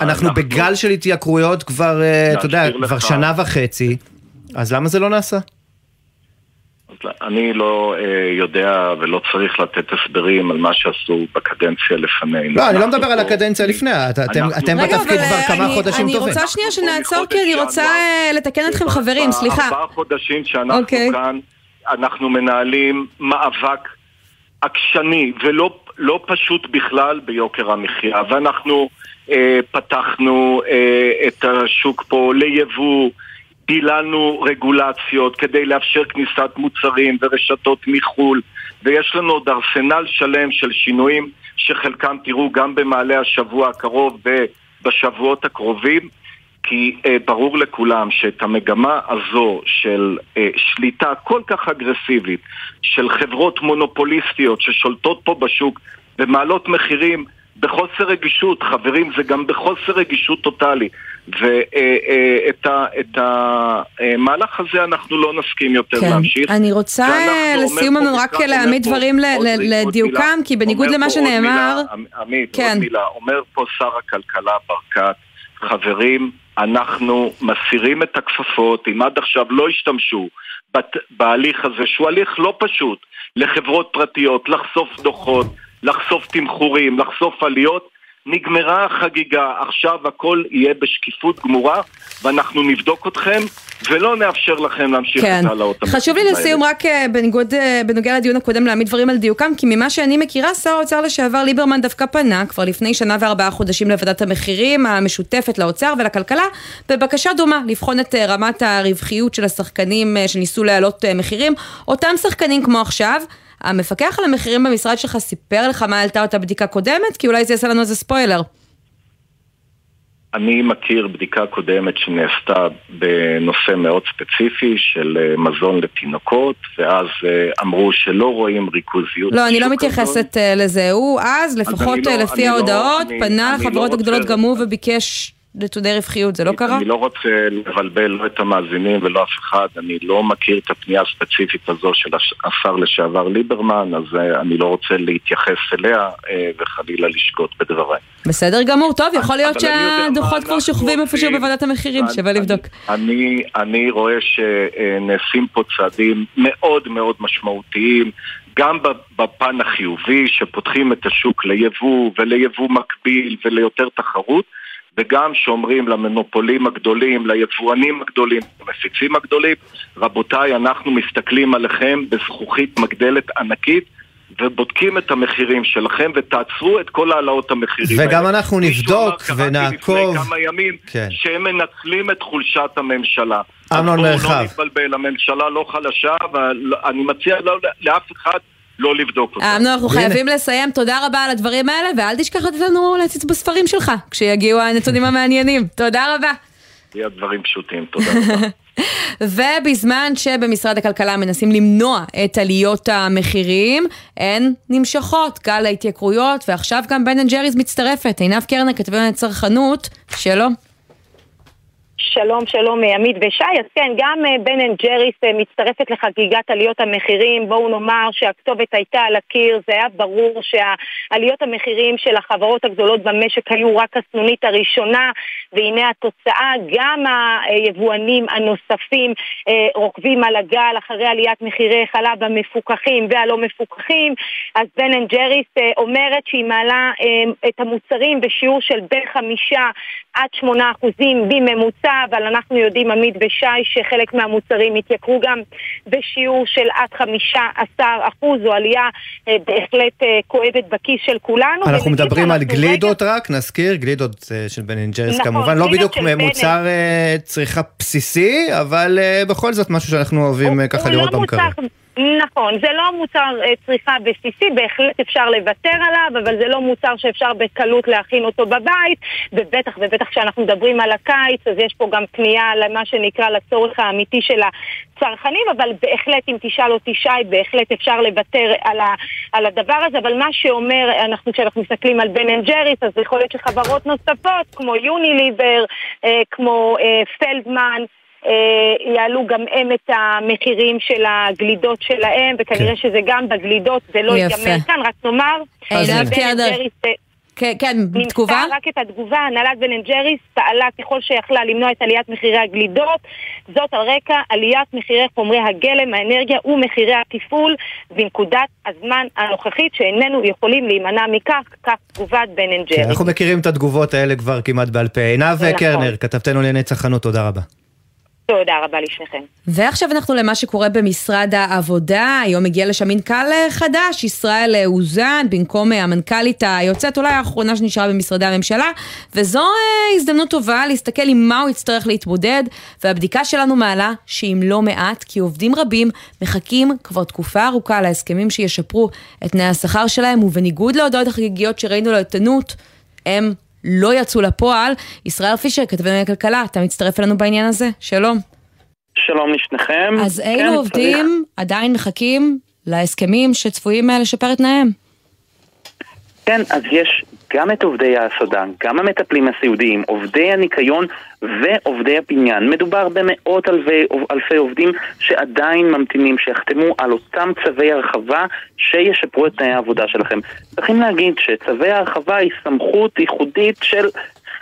[SPEAKER 1] אנחנו בגל של התייקרויות כבר, אה, אתה יודע, כבר שנה וחצי, אז למה זה לא נעשה?
[SPEAKER 10] אני לא אה, יודע ולא צריך לתת הסברים על מה שעשו בקדנציה לפנינו.
[SPEAKER 1] לא, אני לא מדבר על הקדנציה לפני, את- אתם
[SPEAKER 10] אנחנו-
[SPEAKER 1] אתם
[SPEAKER 2] רגע,
[SPEAKER 1] בתפקיד כבר
[SPEAKER 2] אה,
[SPEAKER 1] כמה
[SPEAKER 2] אני-
[SPEAKER 1] חודשים
[SPEAKER 2] אני
[SPEAKER 1] טובים.
[SPEAKER 2] רוצה שנייה שנעצור, כי אני רוצה. אה, לתקן אתכם חברים, סליחה.
[SPEAKER 10] ארבעה חודשים שאנחנו
[SPEAKER 2] אוקיי.
[SPEAKER 10] כאן, אנחנו מנהלים מאבק עקשני ולא לא פשוט בכלל ביוקר המחיה, ואנחנו אה, פתחנו אה, את השוק פה ליבוא, דיללנו רגולציות כדי לאפשר כניסת מוצרים ורשתות מחו"ל, ויש לנו עוד ארסנל שלם של שינויים שחלקם תראו גם במעלה השבוע הקרוב ובשבועות הקרובים. כי אה, ברור לכולם שאת המגמה הזו של אה, שליטה כל כך אגרסיבית של חברות מונופוליסטיות ששולטות פה בשוק ומעלות מחירים בחוסר רגישות, חברים, זה גם בחוסר רגישות טוטאלי. ואת המהלך הזה אנחנו לא נסכים יותר
[SPEAKER 2] כן.
[SPEAKER 10] להמשיך.
[SPEAKER 2] אני רוצה אה, לסיום לנו רק להעמיד דברים לדיוקם. כי בניגוד למה שנאמר...
[SPEAKER 10] עמית,
[SPEAKER 2] כן.
[SPEAKER 10] עוד מילה. אומר פה שר הכלכלה ברקת, חברים, אנחנו מסירים את הכפפות, אם עד עכשיו לא השתמשו בת- בהליך הזה, שהוא הליך לא פשוט, לחברות פרטיות, לחשוף דוחות, לחשוף תמחורים, לחשוף עליות, נגמרה החגיגה, עכשיו הכל יהיה בשקיפות גמורה ואנחנו נבדוק אתכם ולא נאפשר לכם להמשיך
[SPEAKER 2] כן.
[SPEAKER 10] את העלאות
[SPEAKER 2] חשוב לי
[SPEAKER 10] המחירים
[SPEAKER 2] לסיום. רק אה, בניגוד, אה, בנוגע לדיון הקודם להעמיד דברים על דיוקם, כי ממה שאני מכירה, שר האוצר לשעבר ליברמן דווקא פנה כבר לפני שנה וארבעה חודשים לוועדת המחירים המשותפת לאוצר ולכלכלה, בבקשה דומה לבחון את אה, רמת הרווחיות של השחקנים שניסו להעלות מחירים, אותם שחקנים כמו עכשיו. המפקח על המחירים במשרד שלך סיפר לך מה העלתה אותה בדיקה קודמת? כי אולי זה יעשה לנו איזה ספוילר.
[SPEAKER 10] אני מכיר בדיקה קודמת שנעשתה בנושא מאוד ספציפי של אה, מזון לתינוקות ואז אה, אמרו שלא רואים ריכוזיות.
[SPEAKER 2] לא, אני לא. מתייחסת אה, לזה. הוא אז, לפחות
[SPEAKER 10] לא-
[SPEAKER 2] לפי
[SPEAKER 10] לא-
[SPEAKER 2] ההודעות, פנה
[SPEAKER 10] אני
[SPEAKER 2] לחברות
[SPEAKER 10] לא
[SPEAKER 2] הגדולות
[SPEAKER 10] רוצה-
[SPEAKER 2] גם הוא וביקש נתוני רווחיות, זה לא קרה?
[SPEAKER 10] אני לא רוצה לבלבל לא את המאזינים ולא אף אחד, אני לא מכיר את הפנייה הספציפית הזו של הש- השר לשעבר ליברמן, אז אה, אני לא רוצה להתייחס אליה אה, וחלילה לשגות בדבריי.
[SPEAKER 2] בסדר גמור, טוב, יכול להיות
[SPEAKER 10] אני
[SPEAKER 2] שהדוחות כבר שוכבים איפשהו. בוועדת המחירים,
[SPEAKER 10] אני-
[SPEAKER 2] שווה לבדוק.
[SPEAKER 10] אני, אני רואה שנעשים פה צעדים מאוד מאוד משמעותיים, גם בפן החיובי, שפותחים את השוק ליבוא וליבוא מקביל וליותר תחרות, וגם שאומרים למונופולים הגדולים, ליבואנים הגדולים, למפיצים הגדולים, רבותיי, אנחנו מסתכלים עליכם בזכוכית מגדלת ענקית ובודקים את המחירים שלכם ותעצרו את כל העלאות המחירים האלה.
[SPEAKER 1] וגם אנחנו
[SPEAKER 10] מישהו
[SPEAKER 1] נבדוק ונעקוב.
[SPEAKER 10] לפני כמה ימים
[SPEAKER 1] כן.
[SPEAKER 10] שהם מנצלים את חולשת הממשלה.
[SPEAKER 1] אמנון
[SPEAKER 10] אז
[SPEAKER 1] מרחב.
[SPEAKER 10] בואו לא נתבלבל, הממשלה לא חלשה, ואני מציע לא- לאף אחד לא לבדוק אותה.
[SPEAKER 2] אמנון, אנחנו
[SPEAKER 1] והנה.
[SPEAKER 2] חייבים לסיים, תודה רבה על הדברים האלה, ואל תשכח לתת לנו להציץ בספרים שלך, כשיגיעו הנתונים המעניינים. תודה רבה.
[SPEAKER 10] יהיה דברים פשוטים, תודה רבה.
[SPEAKER 2] ובזמן שבמשרד הכלכלה מנסים למנוע את עליות המחירים, הן נמשכות, גל ההתייקרויות, ועכשיו גם בן אנד ג'ריז מצטרפת. עינב קרנר, כתבי צרכנות, שלום.
[SPEAKER 11] שלום, שלום, אה, עמית ושי. אז כן, גם אה, בן אנד ג'ריס אה, מצטרפת לחגיגת עליות המחירים. בואו נאמר שהכתובת הייתה על הקיר, זה היה ברור שעליות המחירים של החברות הגדולות במשק היו רק הסנונית הראשונה, והנה התוצאה, גם היבואנים הנוספים רוכבים על הגל אחרי עליית מחירי חלב המפוקחים והלא מפוקחים. אז בן אנד ג'ריס אומרת שהיא מעלה את המוצרים בשיעור של בין חמישה עד שמונה אחוזים בממוצע, אבל אנחנו יודעים, עמית ושי, שחלק מהמוצרים התייקרו גם בשיעור של עד חמישה עשר אחוז, זו עלייה אה, בהחלט אה, כואבת בכיס של כולנו.
[SPEAKER 1] אנחנו מדברים על גלידות רק, נזכיר, גלידות אה, של בן אנד ג'ריס
[SPEAKER 11] נכון,
[SPEAKER 1] כמובן, לא בדיוק מוצר אה, צריכה בסיסי, אבל אה, בכל זאת משהו שאנחנו אוהבים אה, ככה
[SPEAKER 11] הוא
[SPEAKER 1] לראות
[SPEAKER 11] לא
[SPEAKER 1] במקרר.
[SPEAKER 11] מוצר- נכון, זה לא מוצר אה, צריכה בסיסי, בהחלט אפשר לוותר עליו, אבל זה לא מוצר שאפשר בקלות להכין אותו בבית, ובטח ובטח כשאנחנו מדברים על הקיץ, אז יש פה גם פנייה למה שנקרא לצורך האמיתי של הצרכנים, אבל בהחלט, אם תשאל אותי שי, בהחלט אפשר לוותר על, ה, על הדבר הזה, אבל מה שאומר, אנחנו, כשאנחנו מסתכלים על בן אנד ג'ריס, אז יכול להיות שחברות נוספות, כמו יוניליבר, אה, כמו אה, פלדמן, יעלו גם הם את המחירים של הגלידות שלהם, וכנראה
[SPEAKER 1] כן.
[SPEAKER 11] שזה גם בגלידות, זה לא. ייגמר כאן, רק נאמר. ג'ריס, אה,
[SPEAKER 2] כן, כן, תגובה?
[SPEAKER 11] רק את התגובה, הנהלת בן אנד ג'ריס פעלה ככל שיכלה למנוע את עליית מחירי הגלידות, זאת על רקע עליית מחירי חומרי הגלם, האנרגיה ומחירי התפעול בנקודת הזמן הנוכחית שאיננו יכולים להימנע מכך, כך תגובת בן אנד
[SPEAKER 1] כן,
[SPEAKER 11] ג'ריס.
[SPEAKER 1] אנחנו מכירים את התגובות האלה כבר כמעט בעל פה. עינב
[SPEAKER 11] נכון.
[SPEAKER 1] קרנר, כתבתנו לענייני צרכנות, תודה רבה.
[SPEAKER 11] תודה רבה לשניכם.
[SPEAKER 2] ועכשיו אנחנו למה שקורה במשרד העבודה, היום הגיע לשם מנכ"ל חדש, ישראל אוזן, במקום אה, המנכ"לית היוצאת, אולי האחרונה שנשארה במשרדי הממשלה, וזו אה, הזדמנות טובה להסתכל עם מה הוא יצטרך להתמודד, והבדיקה שלנו מעלה שאם לא מעט, כי עובדים רבים מחכים כבר תקופה ארוכה להסכמים שישפרו את תנאי השכר שלהם, ובניגוד להודעות החגיגיות שראינו לעיתונות, הם לא יצאו לפועל. ישראל פישר, כתבנו לכלכלה, אתה מצטרף אלינו בעניין הזה? שלום.
[SPEAKER 12] שלום לשניכם.
[SPEAKER 2] אז
[SPEAKER 12] כן,
[SPEAKER 2] אילו
[SPEAKER 12] צריך-
[SPEAKER 2] עובדים עדיין מחכים להסכמים שצפויים אה, לשפר את תנאיהם?
[SPEAKER 12] כן, אז יש גם את עובדי ההסעדה, גם המטפלים הסיעודיים, עובדי הניקיון ועובדי הבניין. מדובר במאות אלפי, אלפי עובדים שעדיין ממתינים, שיחתמו על אותם צווי הרחבה שישפרו את תנאי העבודה שלכם. צריכים להגיד שצווי ההרחבה היא סמכות ייחודית של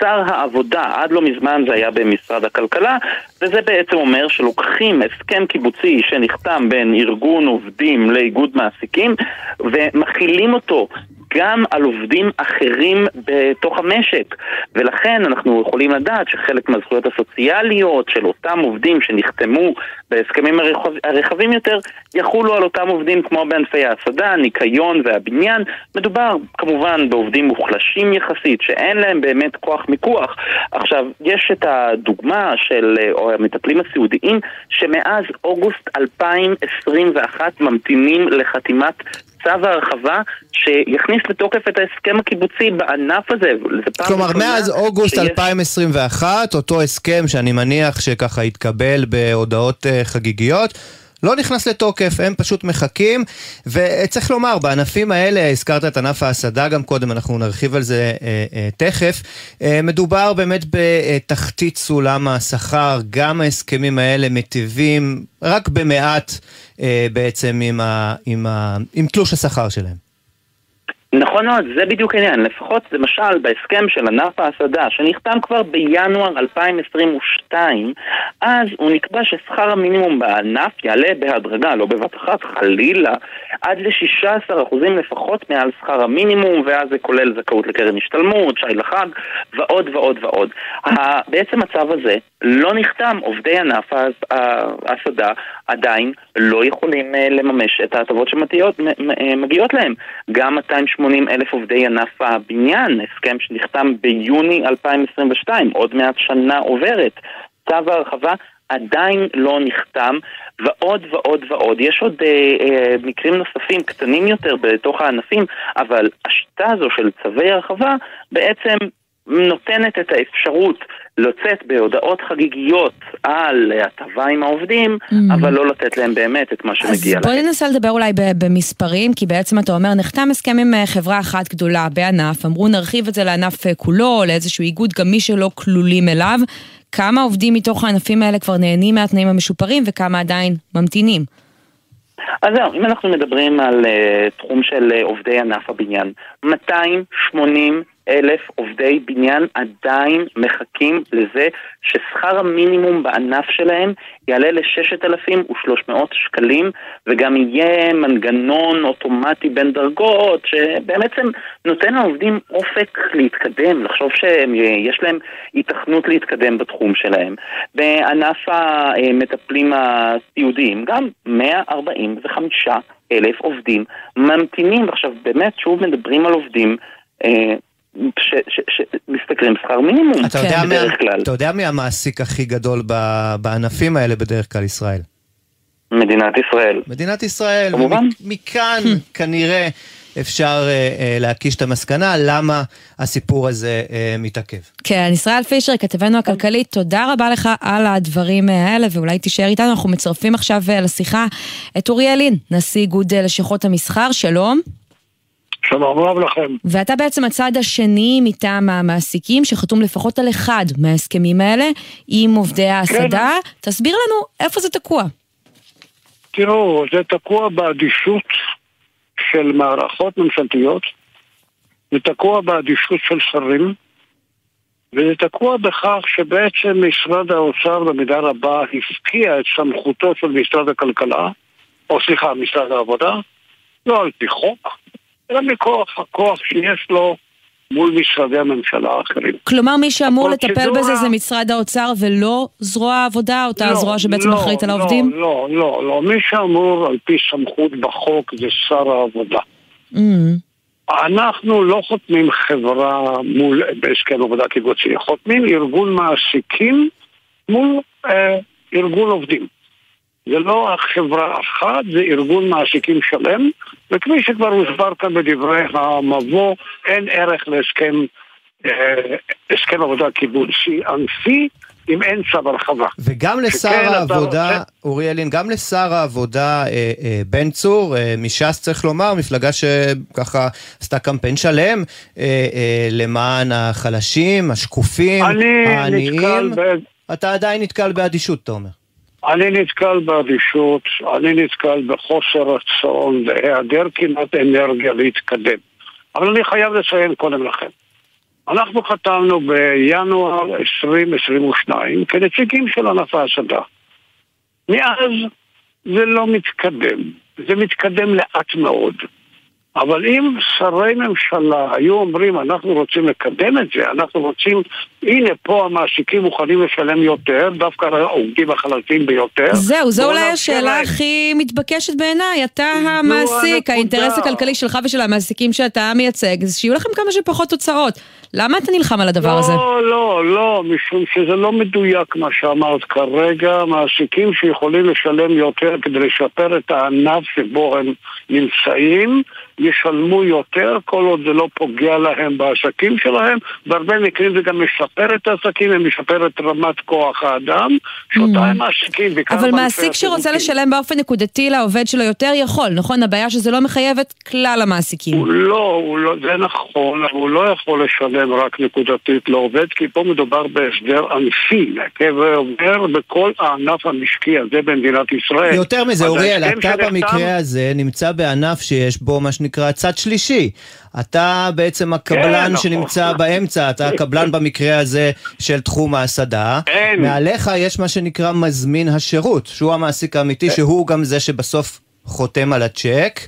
[SPEAKER 12] שר העבודה, עד לא מזמן זה היה במשרד הכלכלה, וזה בעצם אומר שלוקחים הסכם קיבוצי שנחתם בין ארגון עובדים לאיגוד מעסיקים ומכילים אותו גם על עובדים אחרים בתוך המשק. ולכן אנחנו יכולים לדעת שחלק מהזכויות הסוציאליות של אותם עובדים שנחתמו בהסכמים הרחב, הרחבים יותר יחולו על אותם עובדים כמו בענפי ההסעדה, הניקיון והבניין. מדובר כמובן בעובדים מוחלשים יחסית שאין להם באמת כוח מיקוח. עכשיו יש את הדוגמה של אה, המטפלים הסיעודיים שמאז אוגוסט 2021 ממתינים לחתימת צו ההרחבה שיכניס לתוקף את ההסכם הקיבוצי בענף הזה.
[SPEAKER 1] כלומר, מאז אוגוסט
[SPEAKER 12] שיש-
[SPEAKER 1] 2021, אותו הסכם שאני מניח שככה התקבל בהודעות אה, חגיגיות, לא נכנס לתוקף, הם פשוט מחכים, וצריך לומר, בענפים האלה, הזכרת את ענף ההסעדה גם קודם, אנחנו נרחיב על זה אה, אה, תכף, אה, מדובר באמת בתחתית סולם השכר, גם ההסכמים האלה מטיבים רק במעט אה, בעצם עם, ה, עם, ה, עם תלוש השכר שלהם.
[SPEAKER 12] נכון מאוד, זה בדיוק העניין. לפחות למשל בהסכם של ענף ההסעדה, שנחתם כבר בינואר 2022, אז הוא נקבע ששכר המינימום בענף יעלה בהדרגה, לא בבת אחת, חלילה, עד ל-16% לפחות מעל שכר המינימום, ואז זה כולל זכאות לקרן השתלמות, שי לחג, ועוד ועוד ועוד. בעצם הצו הזה לא נחתם, עובדי ענף ההס- ההסעדה עדיין לא יכולים אה, לממש את ההטבות שמגיעות להם. גם 280 אלף עובדי ענף הבניין, הסכם שנחתם ביוני 2022, עוד מעט שנה עוברת. צו ההרחבה עדיין לא נחתם, ועוד ועוד ועוד. יש עוד אה, אה, מקרים נוספים קטנים יותר בתוך הענפים, אבל השיטה הזו של צווי הרחבה בעצם נותנת את האפשרות לצאת בהודעות חגיגיות על הטבה עם העובדים,
[SPEAKER 2] Mm.
[SPEAKER 12] אבל לא לתת להם באמת את מה
[SPEAKER 2] אז
[SPEAKER 12] שמגיע
[SPEAKER 2] בוא
[SPEAKER 12] להם.
[SPEAKER 2] ננסה לדבר אולי במספרים, כי בעצם אתה אומר, נחתם הסכם עם אה, חברה אחת גדולה בענף, אמרו נרחיב את זה לענף אה, כולו, לאיזשהו איגוד, גם מי שלא כלולים אליו. כמה עובדים מתוך הענפים האלה כבר נהנים מהתנאים המשופרים וכמה עדיין ממתינים?
[SPEAKER 12] אז זהו, אם אנחנו מדברים על uh, תחום של uh, עובדי ענף הבניין, 280 אלף עובדי בניין עדיין מחכים לזה ששכר המינימום בענף שלהם יעלה ל-6,300 שקלים וגם יהיה מנגנון אוטומטי בין דרגות שבעצם נותן לעובדים אופק להתקדם, לחשוב שיש להם היתכנות להתקדם בתחום שלהם. בענף המטפלים הסיעודיים גם 145 אלף עובדים ממתינים, עכשיו באמת שוב מדברים על עובדים אה, שמשתכרים שכר מינימום
[SPEAKER 1] אתה יודע,
[SPEAKER 12] בדרך
[SPEAKER 1] מה,
[SPEAKER 12] כלל.
[SPEAKER 1] אתה יודע מי המעסיק הכי גדול ב- בענפים האלה בדרך כלל ישראל?
[SPEAKER 12] מדינת ישראל.
[SPEAKER 1] מדינת ישראל.
[SPEAKER 12] כמובן.
[SPEAKER 1] מכאן כנראה אפשר אה, אה, להקיש את המסקנה למה הסיפור הזה אה, מתעכב.
[SPEAKER 2] כן, ישראל פישר, כתבנו הכלכלית, תודה רבה לך על הדברים האלה, ואולי תישאר איתנו, אנחנו מצרפים עכשיו לשיחה את אוריאל לין, נשיא איגוד לשכות המסחר, שלום.
[SPEAKER 13] שלום רב לכם.
[SPEAKER 2] ואתה בעצם הצד השני מטעם המעסיקים שחתום לפחות על אחד מההסכמים האלה עם עובדי ההסעדה. תסביר לנו איפה זה תקוע.
[SPEAKER 13] תראו, זה תקוע באדישות של מערכות ממשלתיות זה תקוע באדישות של שרים, וזה תקוע בכך שבעצם משרד האוצר במידה רבה הפקיע את סמכותו של משרד הכלכלה, או סליחה, משרד העבודה, לא על פי חוק, אלא מכוח הכוח שיש לו מול משרדי הממשלה האחרים.
[SPEAKER 2] כלומר, מי שאמור לטפל
[SPEAKER 13] הפרוצדורה-
[SPEAKER 2] בזה זה משרד האוצר ולא זרוע העבודה, אותה
[SPEAKER 13] לא,
[SPEAKER 2] זרוע שבעצם
[SPEAKER 13] לא,
[SPEAKER 2] אחראית על
[SPEAKER 13] לא,
[SPEAKER 2] העובדים?
[SPEAKER 13] לא, לא, לא. מי שאמור על פי סמכות בחוק זה שר העבודה.
[SPEAKER 2] Mm.
[SPEAKER 13] אנחנו לא חותמים חברה מול, בהסכם עבודה קיבוצי, חותמים ארגון מעסיקים מול אה, ארגון עובדים. זה לא חברה אחת, זה ארגון מעסיקים שלם, וכפי שכבר הוסבר כאן בדברי המבוא, אין ערך להסכם אה, הסכם עבודה קיבוצי ענפי אם אין צו הרחבה.
[SPEAKER 1] וגם לשר העבודה,
[SPEAKER 13] רוצה-
[SPEAKER 1] אורי ילין, גם לשר העבודה אה, אה, בן צור, אה, מש"ס צריך לומר, מפלגה שככה עשתה קמפיין שלם אה, אה, למען החלשים, השקופים,
[SPEAKER 13] אני
[SPEAKER 1] העניים.
[SPEAKER 13] ב...
[SPEAKER 1] אתה עדיין נתקל באדישות, אתה אומר.
[SPEAKER 13] אני נתקל באדישות, אני נתקל בחוסר רצון, בהיעדר כמעט אנרגיה להתקדם. אבל אני חייב לציין קודם לכן. אנחנו חתמנו בינואר 2022 כנציגים של ענף ההסעדה. מאז זה לא מתקדם, זה מתקדם לאט מאוד. אבל אם שרי ממשלה היו אומרים, אנחנו רוצים לקדם את זה, אנחנו רוצים, הנה פה המעסיקים מוכנים לשלם יותר, דווקא העובדים החלשים ביותר.
[SPEAKER 2] זהו, זו אולי השאלה. הכי מתבקשת בעיניי. אתה המעסיק. האינטרס הכלכלי שלך ושל המעסיקים שאתה מייצג, זה שיהיו לכם כמה שפחות תוצאות. למה אתה נלחם על הדבר הזה?
[SPEAKER 13] לא, לא, לא, משום שזה לא מדויק מה שאמרת כרגע. מעסיקים שיכולים לשלם יותר כדי לשפר את הענף שבו הם נמצאים, ישלמו יותר כל עוד זה לא פוגע להם בעסקים שלהם. בהרבה מקרים זה גם משפר את העסקים ומשפר את רמת כוח האדם, שאותה הם מעסיקים.
[SPEAKER 2] Mm. אבל
[SPEAKER 13] בענפי
[SPEAKER 2] מעסיק שרוצה. לשלם באופן נקודתי לעובד שלו יותר יכול, נכון? הבעיה שזה לא מחייב את כלל המעסיקים.
[SPEAKER 13] הוא לא, הוא לא, זה נכון, אבל הוא לא יכול לשלם רק נקודתית לעובד, כי פה מדובר בהסדר ענפי, ועובר בכל הענף המשקי הזה במדינת ישראל.
[SPEAKER 1] יותר מזה, אוריאל, אתה במקרה הזה נמצא בענף שיש בו מה שנקרא צד שלישי. אתה בעצם הקבלן
[SPEAKER 13] נכון.
[SPEAKER 1] שנמצא באמצע, אתה הקבלן במקרה הזה של תחום ההסעדה.
[SPEAKER 13] אין.
[SPEAKER 1] מעליך יש מה שנקרא מזמין השירות, שהוא המעסיק האמיתי, שהוא גם זה שבסוף חותם על הצ'ק.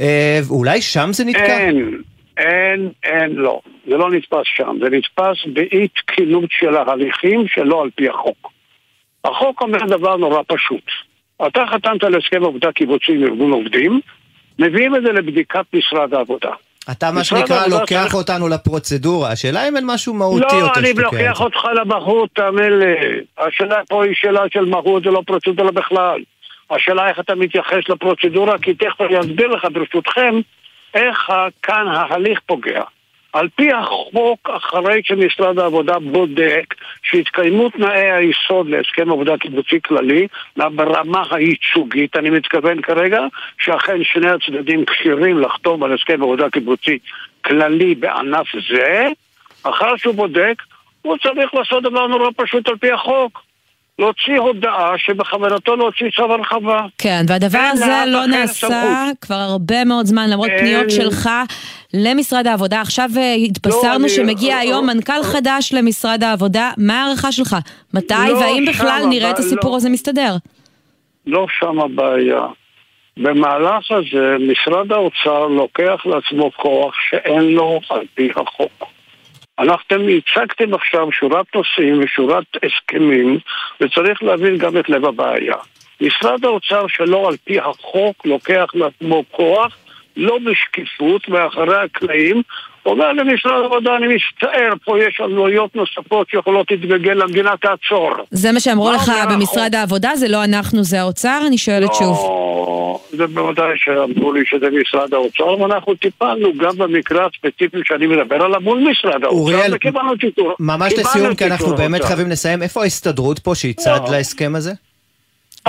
[SPEAKER 1] אה, אולי שם זה נתקע?
[SPEAKER 13] אין, אין, אין, לא. זה לא נתפס שם, זה נתפס באי תקינות של ההליכים שלא על פי החוק. החוק אומר דבר נורא פשוט. אתה חתמת על הסכם עבודה קיבוצי עם ארגון עובדים, מביאים את זה לבדיקת משרד העבודה.
[SPEAKER 1] אתה מה שנקרא לוקח
[SPEAKER 13] צריך-
[SPEAKER 1] אותנו לפרוצדורה, השאלה אם אין משהו מהותי
[SPEAKER 13] לא,
[SPEAKER 1] יותר
[SPEAKER 13] אני
[SPEAKER 1] שתוקע את
[SPEAKER 13] לוקח
[SPEAKER 1] זה.
[SPEAKER 13] אותך למהות, תאמין לי. השאלה פה היא שאלה של מהות, זה לא פרוצדורה בכלל. השאלה איך אתה מתייחס לפרוצדורה, כי תכף אני אסביר לך ברשותכם איך כאן ההליך פוגע. על פי החוק, אחרי שמשרד העבודה בודק שהתקיימו תנאי היסוד להסכם עבודה קיבוצי כללי, ברמה הייצוגית, אני מתכוון כרגע, שאכן שני הצדדים כשירים לחתום על הסכם עבודה קיבוצי כללי בענף זה, אחר שהוא בודק, הוא צריך לעשות דבר נורא פשוט על פי החוק. להוציא הודעה שבכוונתו להוציא צו הרחבה.
[SPEAKER 2] כן, והדבר הזה לא נעשה
[SPEAKER 13] סמכות.
[SPEAKER 2] כבר הרבה מאוד זמן, למרות
[SPEAKER 13] אין-
[SPEAKER 2] פניות שלך למשרד העבודה. עכשיו אה, התבשרנו
[SPEAKER 13] אני-
[SPEAKER 2] שמגיע
[SPEAKER 13] אה,
[SPEAKER 2] היום
[SPEAKER 13] אה,
[SPEAKER 2] מנכ"ל חדש למשרד העבודה. מה ההערכה שלך? מתי
[SPEAKER 13] לא
[SPEAKER 2] והאם בכלל נראה את הסיפור
[SPEAKER 13] לא.
[SPEAKER 2] הזה מסתדר?
[SPEAKER 13] לא שם הבעיה. במהלך הזה משרד האוצר לוקח לעצמו כוח שאין לו על פי החוק. אנחנו הצגתם עכשיו שורת נושאים ושורת הסכמים וצריך להבין גם את לב הבעיה. משרד האוצר שלא על פי החוק לוקח לעצמו כוח לא בשקיפות מאחורי הקלעים אומר למשרד העבודה אני מצטער פה יש עלויות נוספות שיכולות להתגלגל למדינה תעצור
[SPEAKER 2] זה מה שאמרו לך? במשרד העבודה? זה לא אנחנו, זה האוצר? אני שואלת שוב.
[SPEAKER 13] לא, זה בוודאי שאמרו לי שזה משרד האוצר, ואנחנו טיפלנו גם במקרה הספציפי שאני מדבר עליו מול משרד האוצר,
[SPEAKER 1] אוריאל,
[SPEAKER 13] וקיבלנו טיפול.
[SPEAKER 1] ממש לסיום, כי אנחנו באמת. חייבים לסיים. איפה ההסתדרות פה שהיא צד
[SPEAKER 13] לא.
[SPEAKER 1] להסכם הזה?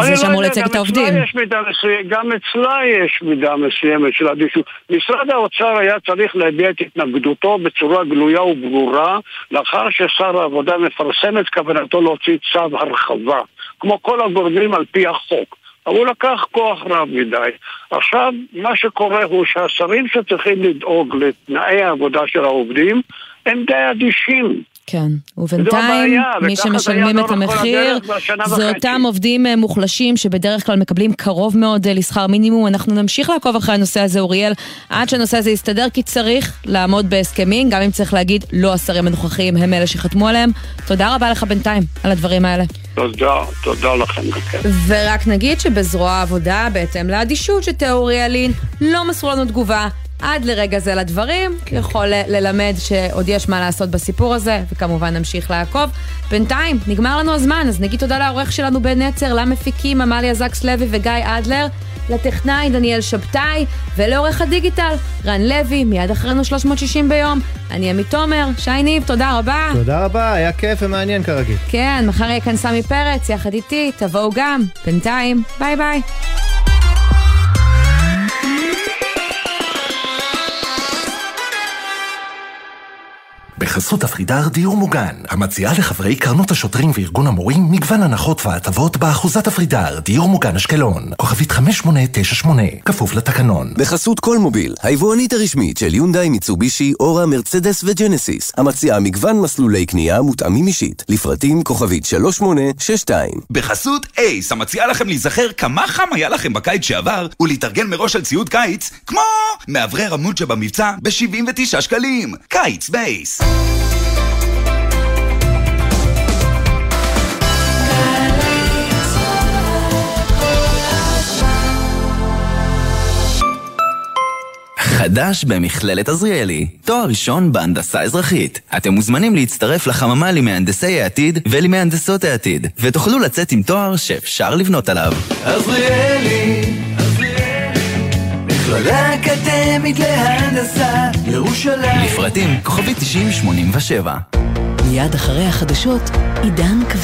[SPEAKER 2] זה
[SPEAKER 13] לא
[SPEAKER 2] שאמור
[SPEAKER 13] יודע,
[SPEAKER 2] לייצג את העובדים.
[SPEAKER 13] יש מידה מסוימת, גם אצלה יש מידה מסוימת של אדישות. משרד האוצר היה צריך להביע את התנגדותו בצורה גלויה וברורה לאחר ששר העבודה מפרסם את כוונתו להוציא צו הרחבה, כמו כל הגורמים על פי החוק. אבל הוא לקח כוח רב מדי. עכשיו, מה שקורה הוא שהשרים שצריכים לדאוג לתנאי העבודה של העובדים, הם די אדישים.
[SPEAKER 2] כן, ובינתיים מי שמשלמים את המחיר זה אותם עובדים אה, מוחלשים שבדרך כלל מקבלים קרוב מאוד אה, לשכר מינימום. אנחנו נמשיך לעקוב אחרי הנושא הזה, אוריאל, עד שהנושא הזה יסתדר, כי צריך לעמוד בהסכמים, גם אם צריך להגיד, לא השרים הנוכחיים הם אלה שחתמו עליהם. תודה רבה לך בינתיים על הדברים האלה.
[SPEAKER 13] תודה, תודה לכם.
[SPEAKER 2] ורק נגיד שבזרוע העבודה, בהתאם לאדישות שתיאור אוריאלין, לא מסרו לנו תגובה. עד לרגע זה לדברים, כן. יכול ללמד שעוד יש מה לעשות בסיפור הזה, וכמובן נמשיך לעקוב. בינתיים, נגמר לנו הזמן, אז נגיד תודה לעורך שלנו בן נצר, למפיקים עמליה זקס לוי וגיא אדלר, לטכנאי דניאל שבתאי, ולעורך הדיגיטל רן לוי, מיד אחרינו 360 ביום. אני עמית תומר, שי ניב, תודה רבה.
[SPEAKER 1] תודה רבה, היה כיף ומעניין כרגיל.
[SPEAKER 2] כן, מחר יהיה כאן סמי פרץ, יחד איתי, תבואו גם. בינתיים, ביי ביי.
[SPEAKER 14] בחסות אפרידר דיור מוגן, המציעה לחברי קרנות השוטרים וארגון המורים מגוון הנחות והטבות באחוזת אפרידר, דיור מוגן אשקלון, כוכבית 5898, כפוף לתקנון.
[SPEAKER 15] בחסות כל מוביל, היבואנית הרשמית של יונדאי, מיצובישי, אורה, מרצדס וג'נסיס, המציעה מגוון מסלולי קנייה מותאמים אישית, לפרטים כוכבית 3862.
[SPEAKER 16] בחסות אייס, המציעה לכם להיזכר כמה חם היה לכם בקיץ שעבר, ולהתארגן מראש על ציוד קיץ, כמו מאוורר עמוד שבמבצע ב-79 שקלים. קיץ בייס.
[SPEAKER 17] חדש במכללת עזריאלי, תואר ראשון בהנדסה אזרחית. אתם מוזמנים להצטרף לחממה למהנדסי העתיד ולמהנדסות העתיד, ותוכלו לצאת עם תואר שאפשר לבנות עליו.
[SPEAKER 18] עזריאלי, עזריאלי, מכללה אקדמית להנדסה, ירושלים.
[SPEAKER 17] לפרטים כוכבי 9087.
[SPEAKER 8] מיד אחרי החדשות, עידן כבד.